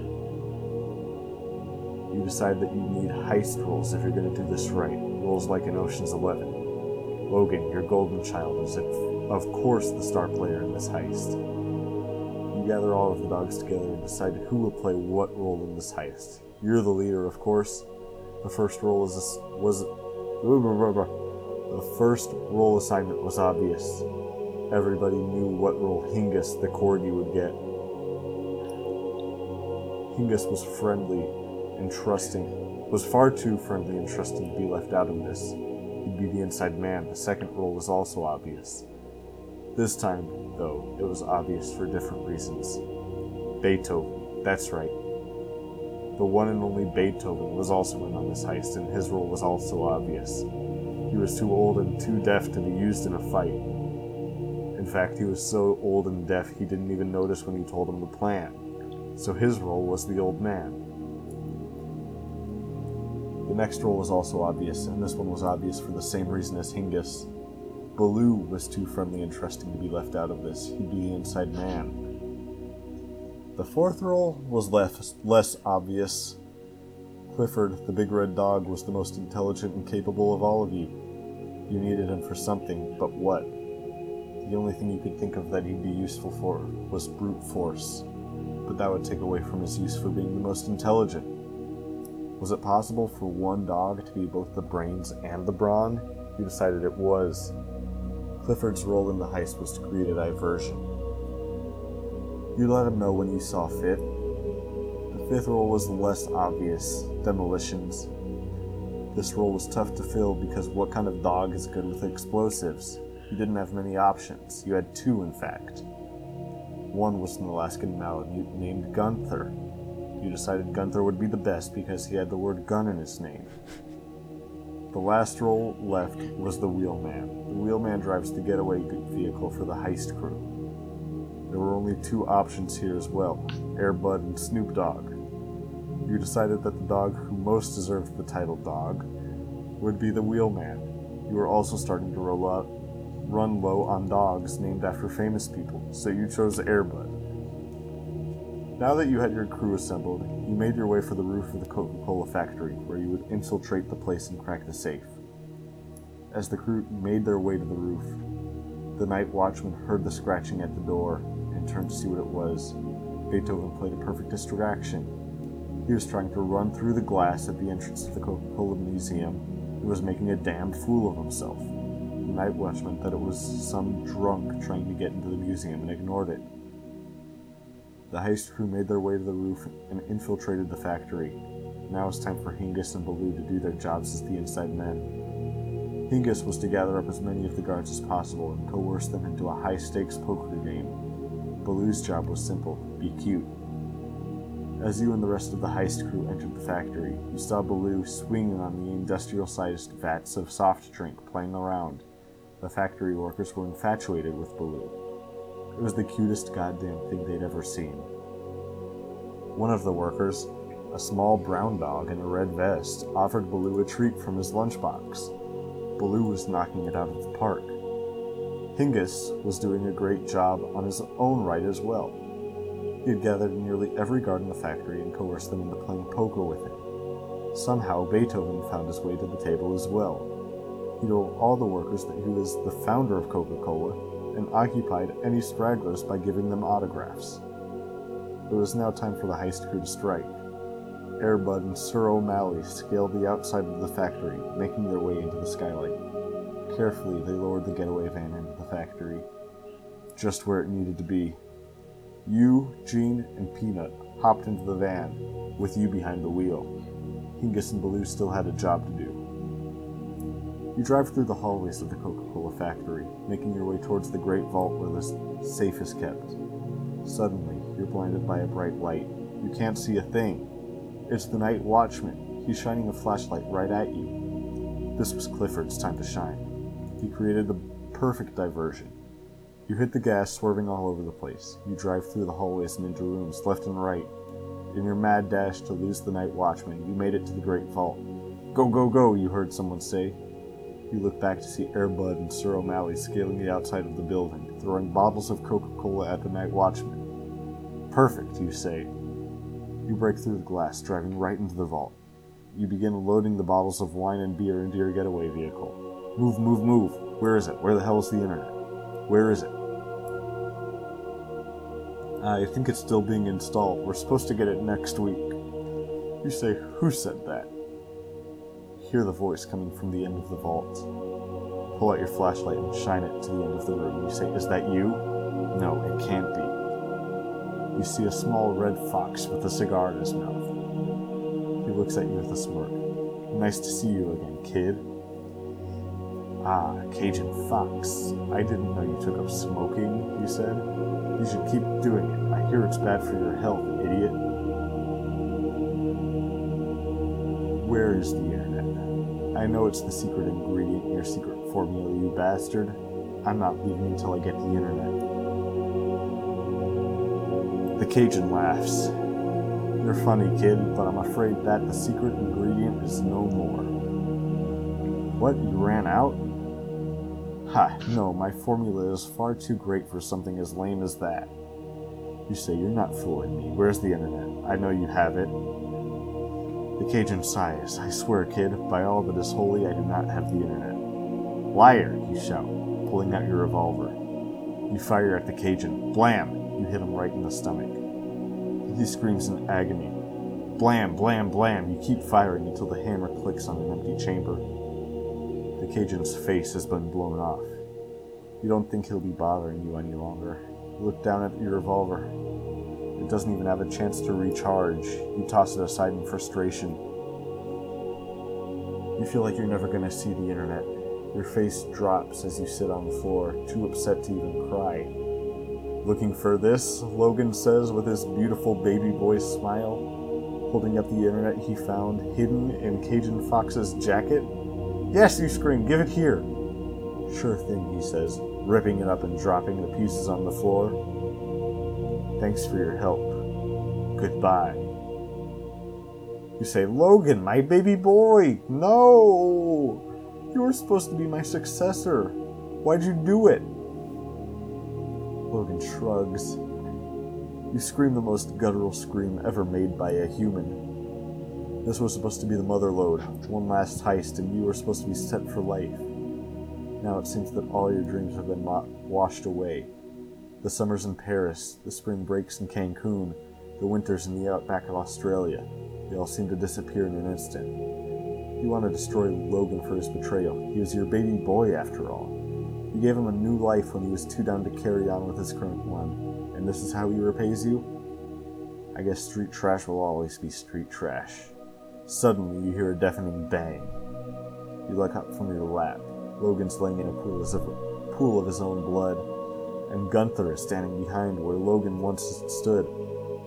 You decide that you need heist roles if you're going to do this right. Roles like in Ocean's Eleven. Logan, your golden child, is of course the star player in this heist. You gather all of the dogs together and decide who will play what role in this heist. You're the leader, of course. The first role is was the first role assignment was obvious. Everybody knew what role Hingis the corgi would get. Hingis was friendly and trusting, was far too friendly and trusting to be left out of this. He'd be the inside man. The second role was also obvious. This time, though, it was obvious for different reasons. Beethoven, that's right. The one and only Beethoven was also in on this heist, and his role was also obvious. He was too old and too deaf to be used in a fight. In fact, he was so old and deaf he didn't even notice when you told him the plan. So his role was the old man. Next role was also obvious, and this one was obvious for the same reason as Hingis. Baloo was too friendly and trusting to be left out of this. He'd be the inside man. The fourth role was less, less obvious. Clifford, the big red dog, was the most intelligent and capable of all of you. You needed him for something, but what? The only thing you could think of that he'd be useful for was brute force, but that would take away from his use for being the most intelligent. Was it possible for one dog to be both the brains and the brawn? You decided it was. Clifford's role in the heist was to create a diversion. You let him know when you saw fit. The fifth role was the less obvious demolitions. This role was tough to fill because what kind of dog is good with explosives? You didn't have many options. You had two, in fact. One was an Alaskan Malamute named Gunther. You decided Gunther would be the best because he had the word gun in his name. The last role left was the wheelman. The wheelman drives the getaway vehicle for the heist crew. There were only two options here as well Airbud and Snoop Dogg. You decided that the dog who most deserved the title dog would be the wheelman. You were also starting to roll out, run low on dogs named after famous people, so you chose Airbud. Now that you had your crew assembled, you made your way for the roof of the Coca Cola factory, where you would infiltrate the place and crack the safe. As the crew made their way to the roof, the night watchman heard the scratching at the door and turned to see what it was. Beethoven played a perfect distraction. He was trying to run through the glass at the entrance to the Coca Cola Museum and was making a damned fool of himself. The night watchman thought it was some drunk trying to get into the museum and ignored it. The heist crew made their way to the roof and infiltrated the factory. Now it's time for Hingis and Baloo to do their jobs as the inside men. Hingis was to gather up as many of the guards as possible and coerce them into a high stakes poker game. Baloo's job was simple be cute. As you and the rest of the heist crew entered the factory, you saw Baloo swinging on the industrial sized vats of soft drink playing around. The factory workers were infatuated with Baloo. It was the cutest goddamn thing they'd ever seen. One of the workers, a small brown dog in a red vest, offered Baloo a treat from his lunchbox. Baloo was knocking it out of the park. Hingis was doing a great job on his own right as well. He had gathered nearly every guard in the factory and coerced them into playing poker with him. Somehow, Beethoven found his way to the table as well. He told all the workers that he was the founder of Coca Cola and occupied any stragglers by giving them autographs. It was now time for the heist crew to strike. Airbud and Sir O'Malley scaled the outside of the factory, making their way into the skylight. Carefully, they lowered the getaway van into the factory, just where it needed to be. You, Jean, and Peanut hopped into the van, with you behind the wheel. Hingis and Baloo still had a job to do. You drive through the hallways of the Coca Cola factory, making your way towards the great vault where the safe is kept. Suddenly, you're blinded by a bright light. You can't see a thing. It's the night watchman. He's shining a flashlight right at you. This was Clifford's time to shine. He created the perfect diversion. You hit the gas, swerving all over the place. You drive through the hallways and into rooms, left and right. In your mad dash to lose the night watchman, you made it to the great vault. Go, go, go, you heard someone say. You look back to see Airbud and Sir O'Malley scaling the outside of the building, throwing bottles of Coca Cola at the night watchman. Perfect, you say. You break through the glass, driving right into the vault. You begin loading the bottles of wine and beer into your getaway vehicle. Move, move, move. Where is it? Where the hell is the internet? Where is it? I think it's still being installed. We're supposed to get it next week. You say, Who said that? Hear the voice coming from the end of the vault. Pull out your flashlight and shine it to the end of the room. You say, Is that you? No, it can't be. You see a small red fox with a cigar in his mouth. He looks at you with a smirk. Nice to see you again, kid. Ah, Cajun Fox. I didn't know you took up smoking, you said. You should keep doing it. I hear it's bad for your health, idiot. Where is the internet? I know it's the secret ingredient in your secret formula, you bastard. I'm not leaving until I get the internet. The Cajun laughs. You're funny, kid, but I'm afraid that the secret ingredient is no more. What? You ran out? Ha, no, my formula is far too great for something as lame as that. You say you're not fooling me. Where's the internet? I know you have it. The Cajun sighs. I swear, kid, by all that is holy, I do not have the internet. Liar, you shout, pulling out your revolver. You fire at the Cajun. Blam! You hit him right in the stomach. He screams in agony. Blam, blam, blam. You keep firing until the hammer clicks on an empty chamber. The Cajun's face has been blown off. You don't think he'll be bothering you any longer. You look down at your revolver. It doesn't even have a chance to recharge. You toss it aside in frustration. You feel like you're never going to see the internet. Your face drops as you sit on the floor, too upset to even cry. Looking for this? Logan says with his beautiful baby boy smile, holding up the internet he found hidden in Cajun Fox's jacket. Yes, you scream, give it here. Sure thing, he says, ripping it up and dropping the pieces on the floor. Thanks for your help. Goodbye. You say, Logan, my baby boy! No! You were supposed to be my successor. Why'd you do it? Logan shrugs. You scream the most guttural scream ever made by a human. This was supposed to be the mother lode, one last heist, and you were supposed to be set for life. Now it seems that all your dreams have been wa- washed away. The summers in Paris, the spring breaks in Cancun, the winters in the outback of Australia, they all seem to disappear in an instant. You want to destroy Logan for his betrayal. He was your baby boy, after all. You gave him a new life when he was too down to carry on with his current one, and this is how he repays you? I guess street trash will always be street trash. Suddenly, you hear a deafening bang. You look up from your lap. Logan's laying in a pool, of, pool of his own blood, and Gunther is standing behind where Logan once stood,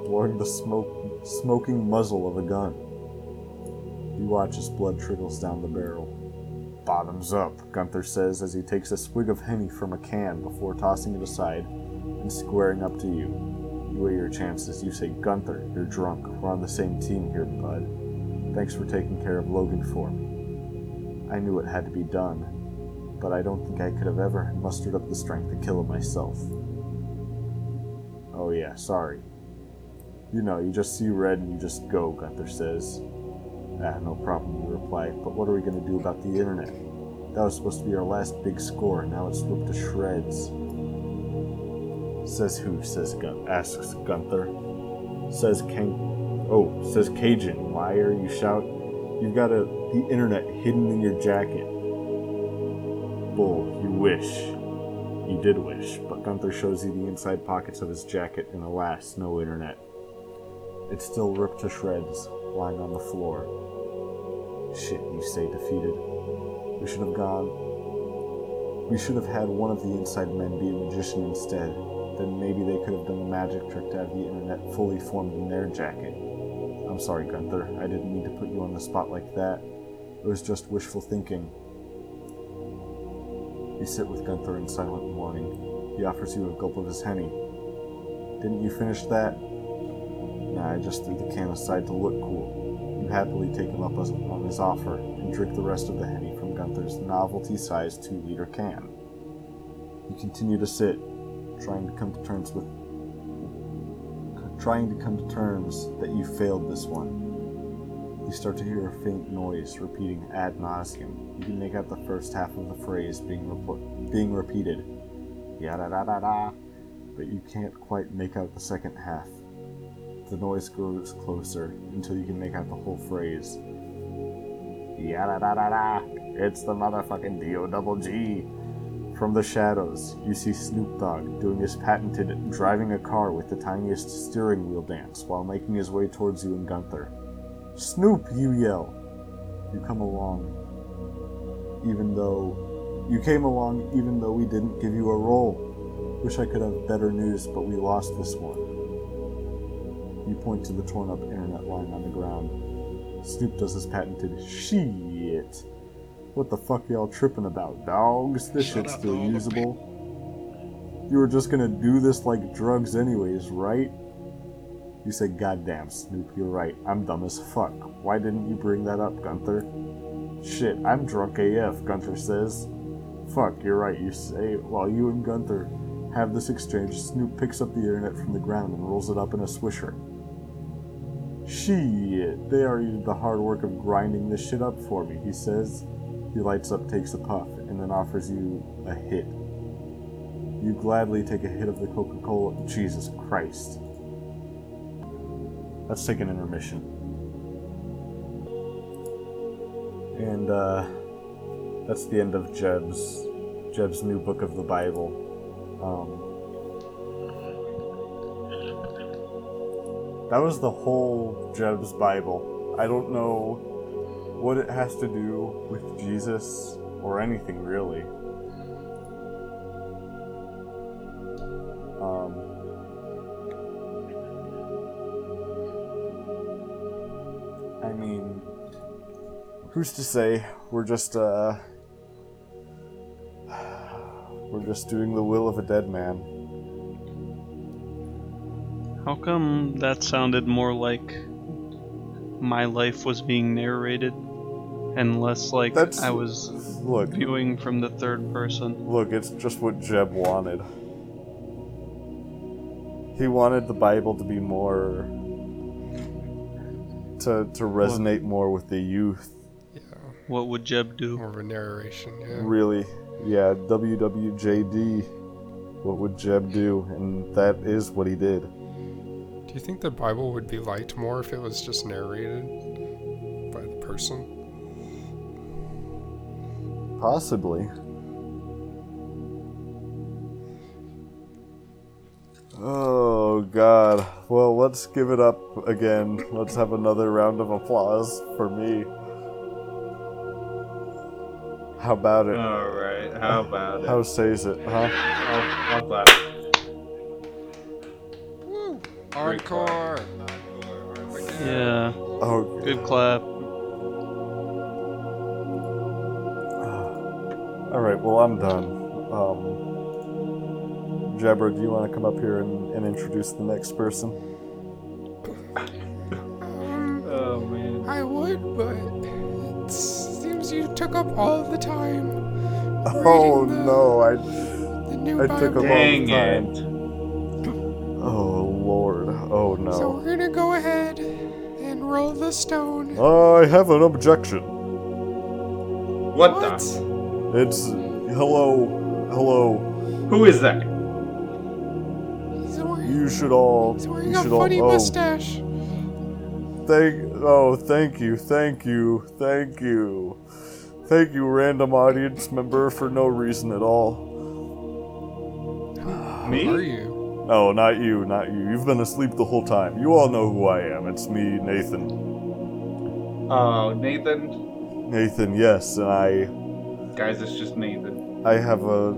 blowing the smoke, smoking muzzle of a gun. You watch as blood trickles down the barrel. Bottoms up, Gunther says as he takes a swig of Henny from a can before tossing it aside and squaring up to you. You weigh your chances. You say, Gunther, you're drunk. We're on the same team here, bud. Thanks for taking care of Logan for me. I knew it had to be done, but I don't think I could have ever mustered up the strength to kill him myself. Oh, yeah, sorry. You know, you just see red and you just go, Gunther says. Ah, no problem, you reply. But what are we going to do about the internet? That was supposed to be our last big score. Now it's ripped to shreds. Says who? Says Gun. Asks Gunther. Says King. Oh, says Cajun. Liar! You shout. You've got a the internet hidden in your jacket. Bull. You wish. You did wish, but Gunther shows you the inside pockets of his jacket, and alas, no internet. It's still ripped to shreds, lying on the floor. Shit, you say, defeated. We should have gone. We should have had one of the inside men be a magician instead. Then maybe they could have done a magic trick to have the internet fully formed in their jacket. I'm sorry, Gunther. I didn't mean to put you on the spot like that. It was just wishful thinking. You sit with Gunther in silent mourning. He offers you a gulp of his henny. Didn't you finish that? Nah, I just threw the can aside to look cool. You happily take him up on his offer and drink the rest of the henny from Gunther's novelty-sized two-liter can. You continue to sit, trying to come to terms with trying to come to terms that you failed this one. You start to hear a faint noise repeating ad nauseum. You can make out the first half of the phrase being being repeated. Yada da da da. But you can't quite make out the second half. The noise grows closer until you can make out the whole phrase. Yada da da da. It's the motherfucking D-O double G. From the shadows, you see Snoop Dogg doing his patented driving a car with the tiniest steering wheel dance while making his way towards you and Gunther. Snoop, you yell. You come along, even though you came along, even though we didn't give you a role. Wish I could have better news, but we lost this one. You point to the torn up internet line on the ground. Snoop does his patented shit. What the fuck y'all tripping about, dogs? This Shut shit's up, still usable. You were just gonna do this like drugs anyways, right? You said, goddamn, Snoop, you're right. I'm dumb as fuck. Why didn't you bring that up, Gunther? Shit, I'm drunk AF, Gunther says. Fuck, you're right, you say. While you and Gunther have this exchange, Snoop picks up the internet from the ground and rolls it up in a swisher. Shit, they already did the hard work of grinding this shit up for me, he says. He lights up, takes a puff, and then offers you a hit. You gladly take a hit of the Coca Cola. Jesus Christ. Let's take an intermission. And, uh, that's the end of Jeb's, Jeb's new book of the Bible. Um, that was the whole Jeb's Bible. I don't know what it has to do with Jesus or anything really. Who's to say? We're just, uh, we're just doing the will of a dead man. How come that sounded more like my life was being narrated and less like That's- I was Look, viewing from the third person? Look, it's just what Jeb wanted. He wanted the Bible to be more to to resonate more with the youth. Yeah, What would Jeb do? more of a narration. Yeah. Really, yeah, WWJD. What would Jeb do? And that is what he did. Do you think the Bible would be liked more if it was just narrated by the person? Possibly. Oh God. Well, let's give it up again. Let's have another round of applause for me. How about it? All right. How about it? How says it, huh? I'll, I'll clap. Woo! Encore! Yeah, Oh, good clap. all right. Well, I'm done. Um, Jebra, do you want to come up here and, and introduce the next person? Um, Oh man. I would, but it seems you took up all the time. Oh the- no, I. The new I took Bible. a- Dang time. it. Oh Lord. Oh no. So we're gonna go ahead and roll the stone. I have an objection. What, What? the? It's hello, hello. Who is that? Wearing, You should all. he's wearing You a should all. funny Oh, mustache. thank. Oh, thank you, thank you, thank you, thank you, random audience member, for no reason at all. Me? Who are you? No, not you, not you. You've been asleep the whole time. You all know who I am. It's me, Nathan. Oh, Nathan. Nathan, yes, and I. Guys, it's just Nathan. I have a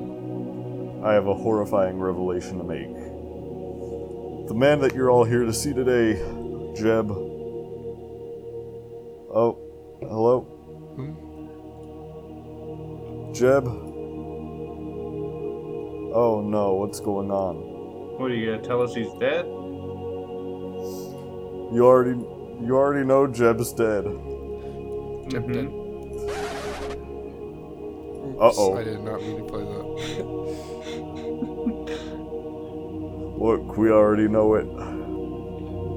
I have a horrifying revelation to make. The man that you're all here to see today, Jeb. Oh, hello? Hmm? Jeb? Oh no, what's going on? What are you gonna tell us he's dead? You already you already know Jeb's dead. Jeb Mhm. dead. Uh-oh. I did not mean to play that. Look, we already know it.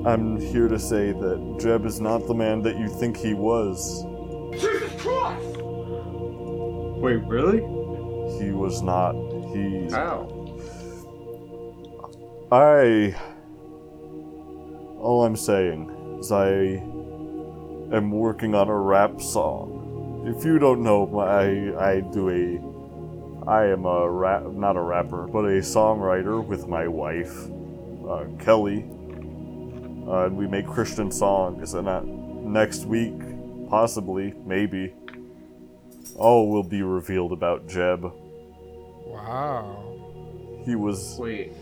I'm here to say that Jeb is not the man that you think he was. Wait, really? He was not. He. How? I. All I'm saying is I am working on a rap song. If you don't know, I I do a. I am a rap, not a rapper, but a songwriter with my wife, uh, Kelly. Uh, and we make Christian songs, and uh, next week, possibly, maybe, all will be revealed about Jeb. Wow. He was. Wait,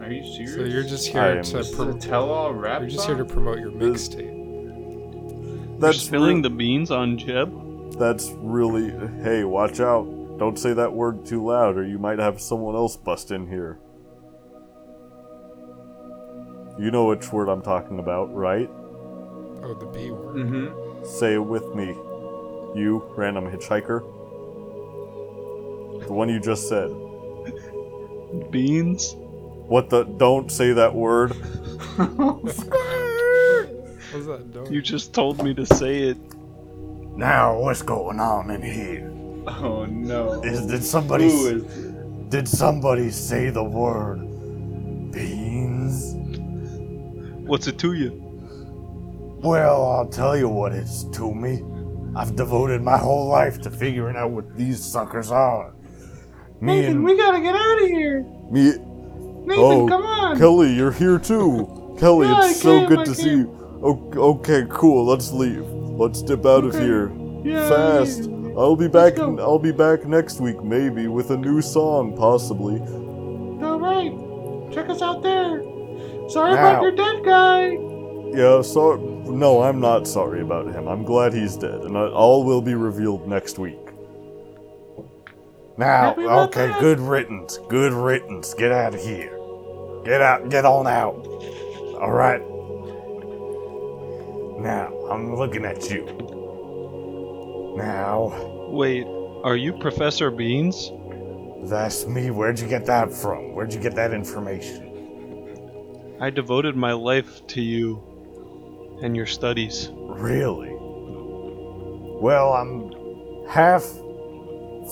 are you serious? So you're just here to just prom- tell-all rap you're just here to promote your This- mixtape. That's spilling re- the beans on Jeb. That's really. Hey, watch out. Don't say that word too loud, or you might have someone else bust in here. You know which word I'm talking about, right? Oh, the B word. Mm-hmm. Say it with me. You, random hitchhiker. The one you just said. Beans. What the? Don't say that word. What's that? Don't. You just told me to say it. Now, what's going on in here? Oh no. Is did somebody Who is did somebody say the word beans? What's it to you? Well, I'll tell you what it's to me. I've devoted my whole life to figuring out what these suckers are. Me Nathan, and we gotta get out of here. me. Nathan, Oh, come on. Kelly, you're here too. Kelly, I it's so good I to see you. O- okay, cool. Let's leave. Let's dip out of here Yeah, fast. I'll be back. I'll be back next week, maybe with a new song, possibly. All right. Check us out there. Sorry Now. about your dead guy. Yeah, so no, I'm not sorry about him. I'm glad he's dead, and uh, all will be revealed next week. Now, Happy okay, that. good riddance, good riddance. Get out of here. Get out, get on out. All right. Now, I'm looking at you. Now, Wait, are you Professor Beans? that's me. Where'd you get that from? Where'd you get that information? I devoted my life to you and your studies. Really? Well, I'm half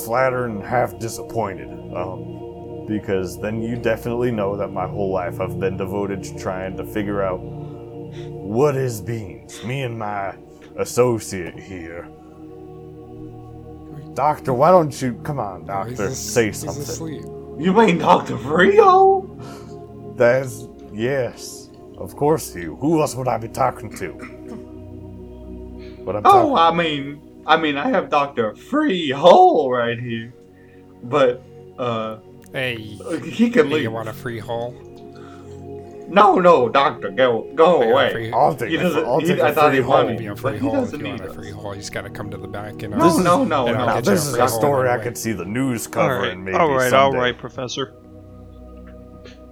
flattered and half disappointed. Um, because then you definitely know that my whole life I've been devoted to trying to figure out what is beans. Me and my associate here. Doctor, why don't you come on, Oh, he's doctor, as- say he's something. asleep. You mean Dr. Frio? That's yes, of course you. Who else would I be talking to? But I'm Oh, talking. I mean, I mean, I have Dr. Free Hole right here, but uh, Hey, he can leave. you want a free hole? No, no, Doctor, go, go I away. free- I'll take He it. doesn't. I'll he, take I a thought free he hole. wanted Be you, a but free he hole if doesn't you need want a us. free hole. You just gotta come to the back and. No, no, no, I'll no. this is a hole story I could see the news covering right, maybe all right, someday. all right, Professor.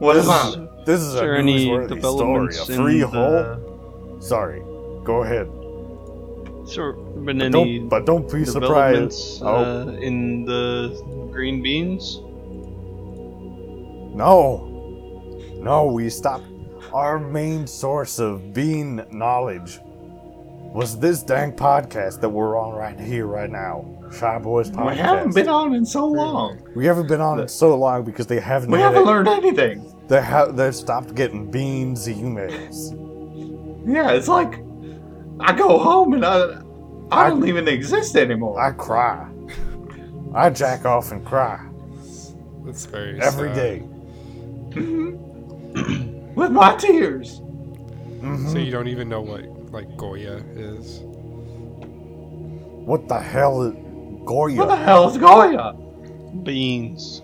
What This is, this is Is there a any newsworthy story. A free in hole? the, Sorry. Go ahead. Has there been But any don't, but don't be surprised. developments Oh, uh, in the green beans? no. No, we stopped. Our main source of bean knowledge was this dang podcast that we're on right here, right now. Shy Boys Podcast. We haven't been on in so long. We haven't been on it so long because they haven't. We haven't it- learned anything. They have. They've stopped getting beans emails. Yeah, it's like I go home and I, I I- don't even exist anymore. I cry. I jack off and cry That's very every sad. day. With my tears. Mhm. So you don't even know what like Goya is. What the hell is Goya? What the hell is Goya? Beans.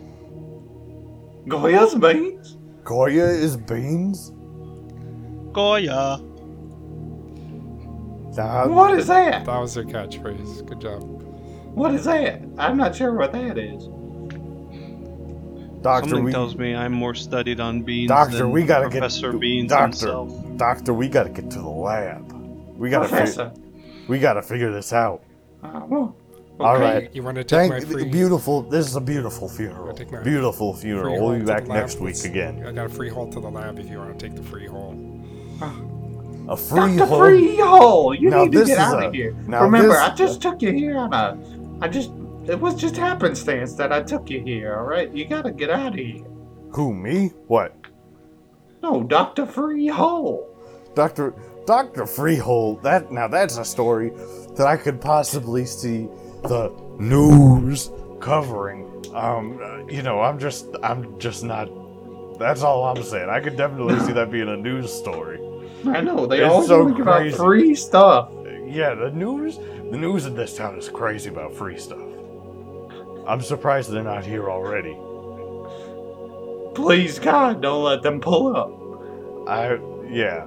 Goya's beans? Goya is beans? Goya. Nah, What is that? That was their catchphrase. Good job. What is that? I'm not sure what that is. doctor, Something we, tells me I'm more studied on beans doctor, than we gotta get Professor Beans doctor, himself. doctor, we gotta get to the lab. We gotta, fi- we gotta figure this out. Uh, well, All okay. right. You want to take Thank my free beautiful. This is a beautiful funeral. Take my Beautiful funeral. We'll be back next week again. I got a free hole to the lab if you want to take the free hole. A free Dr. hole. Freehole, you Now need to get out a- of here. now Remember, this- I just took you here on a. I just. It was just happenstance that I took you here. All right, you gotta get out of here. Who me? What? No, Doctor Freehole. Doctor Doctor Freehold. That now that's a story that I could possibly see the news covering. Um, you know, I'm just I'm just not. That's all I'm saying. I could definitely see that being a news story. I know they It's always so to give free stuff. Yeah, the news the news in this town is crazy about free stuff. I'm surprised they're not here already. Please God, don't let them pull up. I yeah.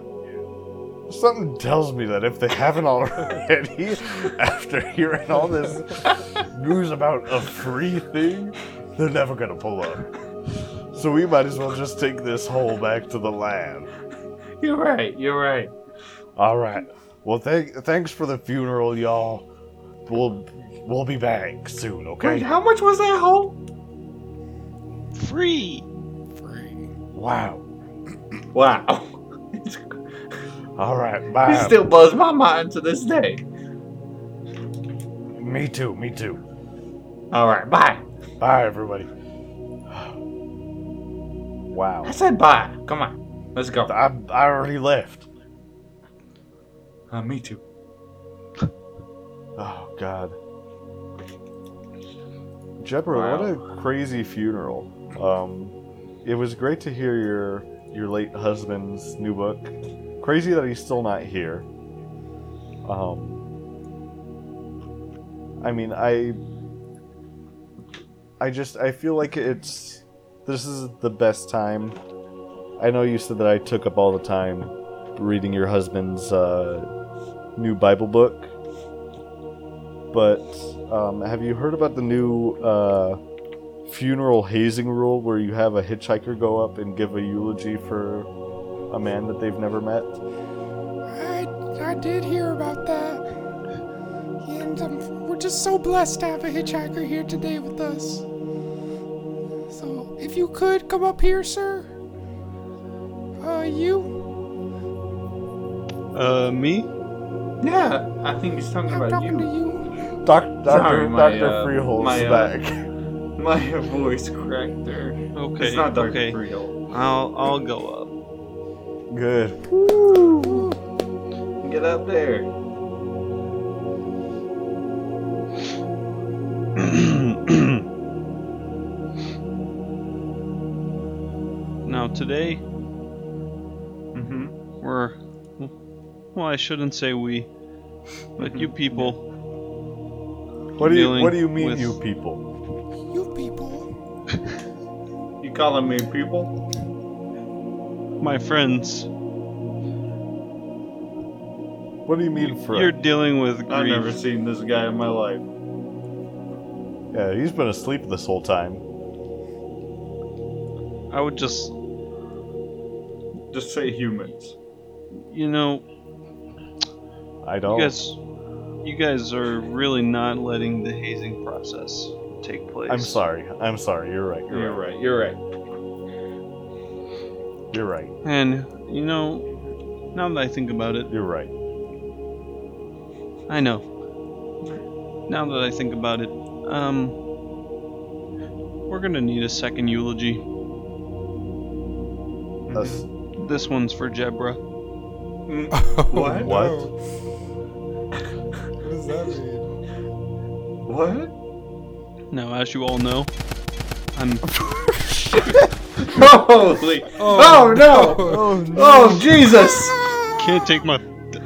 Something tells me that if they haven't already, after hearing all this news about a free thing, they're never gonna pull up. So we might as well just take this hole back to the lab. You're right. You're right. All right. Well, thank thanks for the funeral, y'all. We'll we'll be back soon. Okay. Wait, how much was that hole? Free. Free. Wow. Wow. All right. It Bye. still blows my mind to this day. Me too. Me too. All right, bye. Bye, everybody. Wow. I said bye. Come on, let's go. I I already left. Uh, me too. Oh God. Jebra, what a crazy funeral. Um, it was great to hear your your late husband's new book. Crazy that he's still not here. Um, I mean, I I just I feel like it's this is the best time. I know you said that I took up all the time reading your husband's uh, new Bible book but um, have you heard about the new uh, funeral hazing rule where you have a hitchhiker go up and give a eulogy for a man that they've never met? I, I did hear about that. And um, we're just so blessed to have a hitchhiker here today with us. So, if you could come up here, sir. Uh, you? Uh, me? Yeah, I think he's talking I'm about talking to you. you. Doc, Sorry, Doctor my, Doctor uh, Freehold's my, uh, back. My voice cracked there. Okay. It's not Dr. okay. Freehole. I'll I'll go up. Good. Get up there. now today Mm-hmm. we're well, I shouldn't say we, but you people. What do you What do you mean, with- you people? You people. You calling me people? My friends, What do you mean, friend? you're dealing with grief. I've never seen this guy in my life. Yeah, he's been asleep this whole time. I would just, Just say humans. you know, I don't. You guys, you guys are really not letting the hazing process take place. I'm sorry. I'm sorry. You're right. You're, You're right. right. You're right. You're right. And you know, now that I think about it, You're right. I know. Now that I think about it, um, we're gonna need a second eulogy. That's, This one's for Jebra. What? What? what does that mean? What? Now, as you all know, I'm Holy! Oh, oh no! oh, oh no! Oh Jesus! can't take my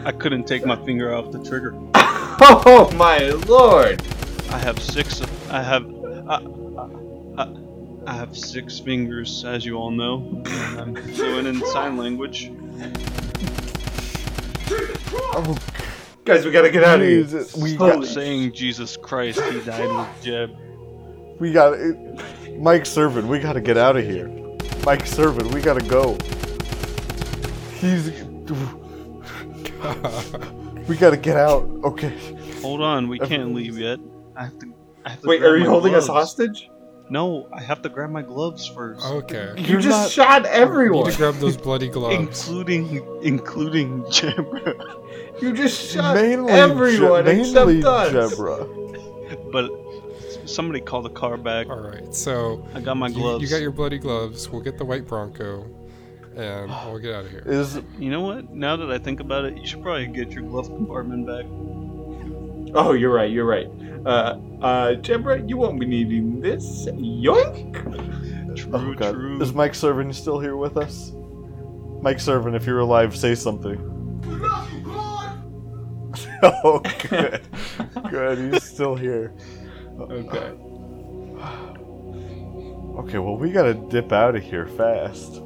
I couldn't take my finger off the trigger. Oh my lord! I have six. I have. I, I, I have six fingers, as you all know. I'm fluent in sign language. Oh, guys, we gotta get out of here. Jesus, we Holy got Saying Jesus Christ, he died with Jeb. we got. Mike Servant, we gotta get out of here. Mike Servant, we gotta go. He's. we gotta get out. Okay. Hold on, we can't leave yet. I have to. I have to Wait, are you my holding us hostage? No, I have to grab my gloves first. Okay. You You're just not- shot You everyone. need to grab those bloody gloves. Including including Jabra. You just shot mainly everyone Je- except mainly us. Jebra. But somebody call the car back. All right. So I got my gloves. you got your bloody gloves. We'll get the white Bronco, and we'll get out of here. Is You know what? Now that I think about it, you should probably get your glove compartment back. Oh, you're right. You're right. Uh, uh, Jebra, you won't be needing this. Yoink. True, oh god, true. is Mike Servin still here with us? Mike Servin, if you're alive, say something. oh, good, good. He's still here. Okay. Okay, well, we gotta dip out of here fast.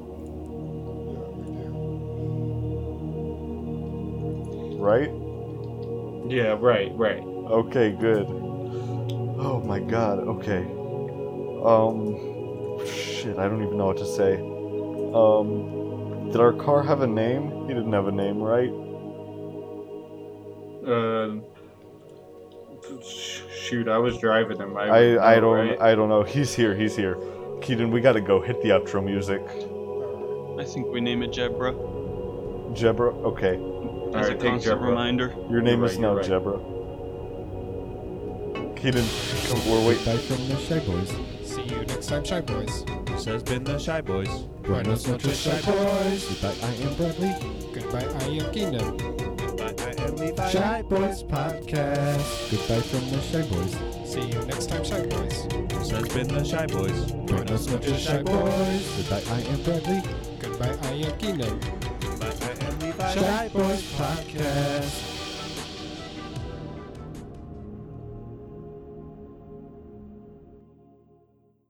Right? Yeah. Right. Right. Okay, good. Oh my god, okay. Um, shit, I don't even know what to say. Um, did our car have a name? He didn't have a name, right? Uh, shoot, I was driving him. I, I, would I don't, right? I don't know. He's here, he's here. Keaton, we gotta go. Hit the outro music. I think we name it Jebra Jebra, okay. as a constant Jebra. reminder. Your name You're is now you're right. Jebra. Keaton, come, we're waiting. Bye from the Shy Boys. See you next time, Shy Boys. This has been the Shy Boys. Buenos noches, Shy Boys. Goodbye, I am Bradley. Goodbye, I am Kingdom. Goodbye, I am Shy Boys Podcast. Goodbye from the Shy Boys. See you next time, Shy Boys. This has been the Shy Boys. Join us Buenos noches, Shy Boys. Goodbye, I am Bradley. Goodbye, I am Kingdom. Goodbye, I am Levi. Shy Boys Podcast.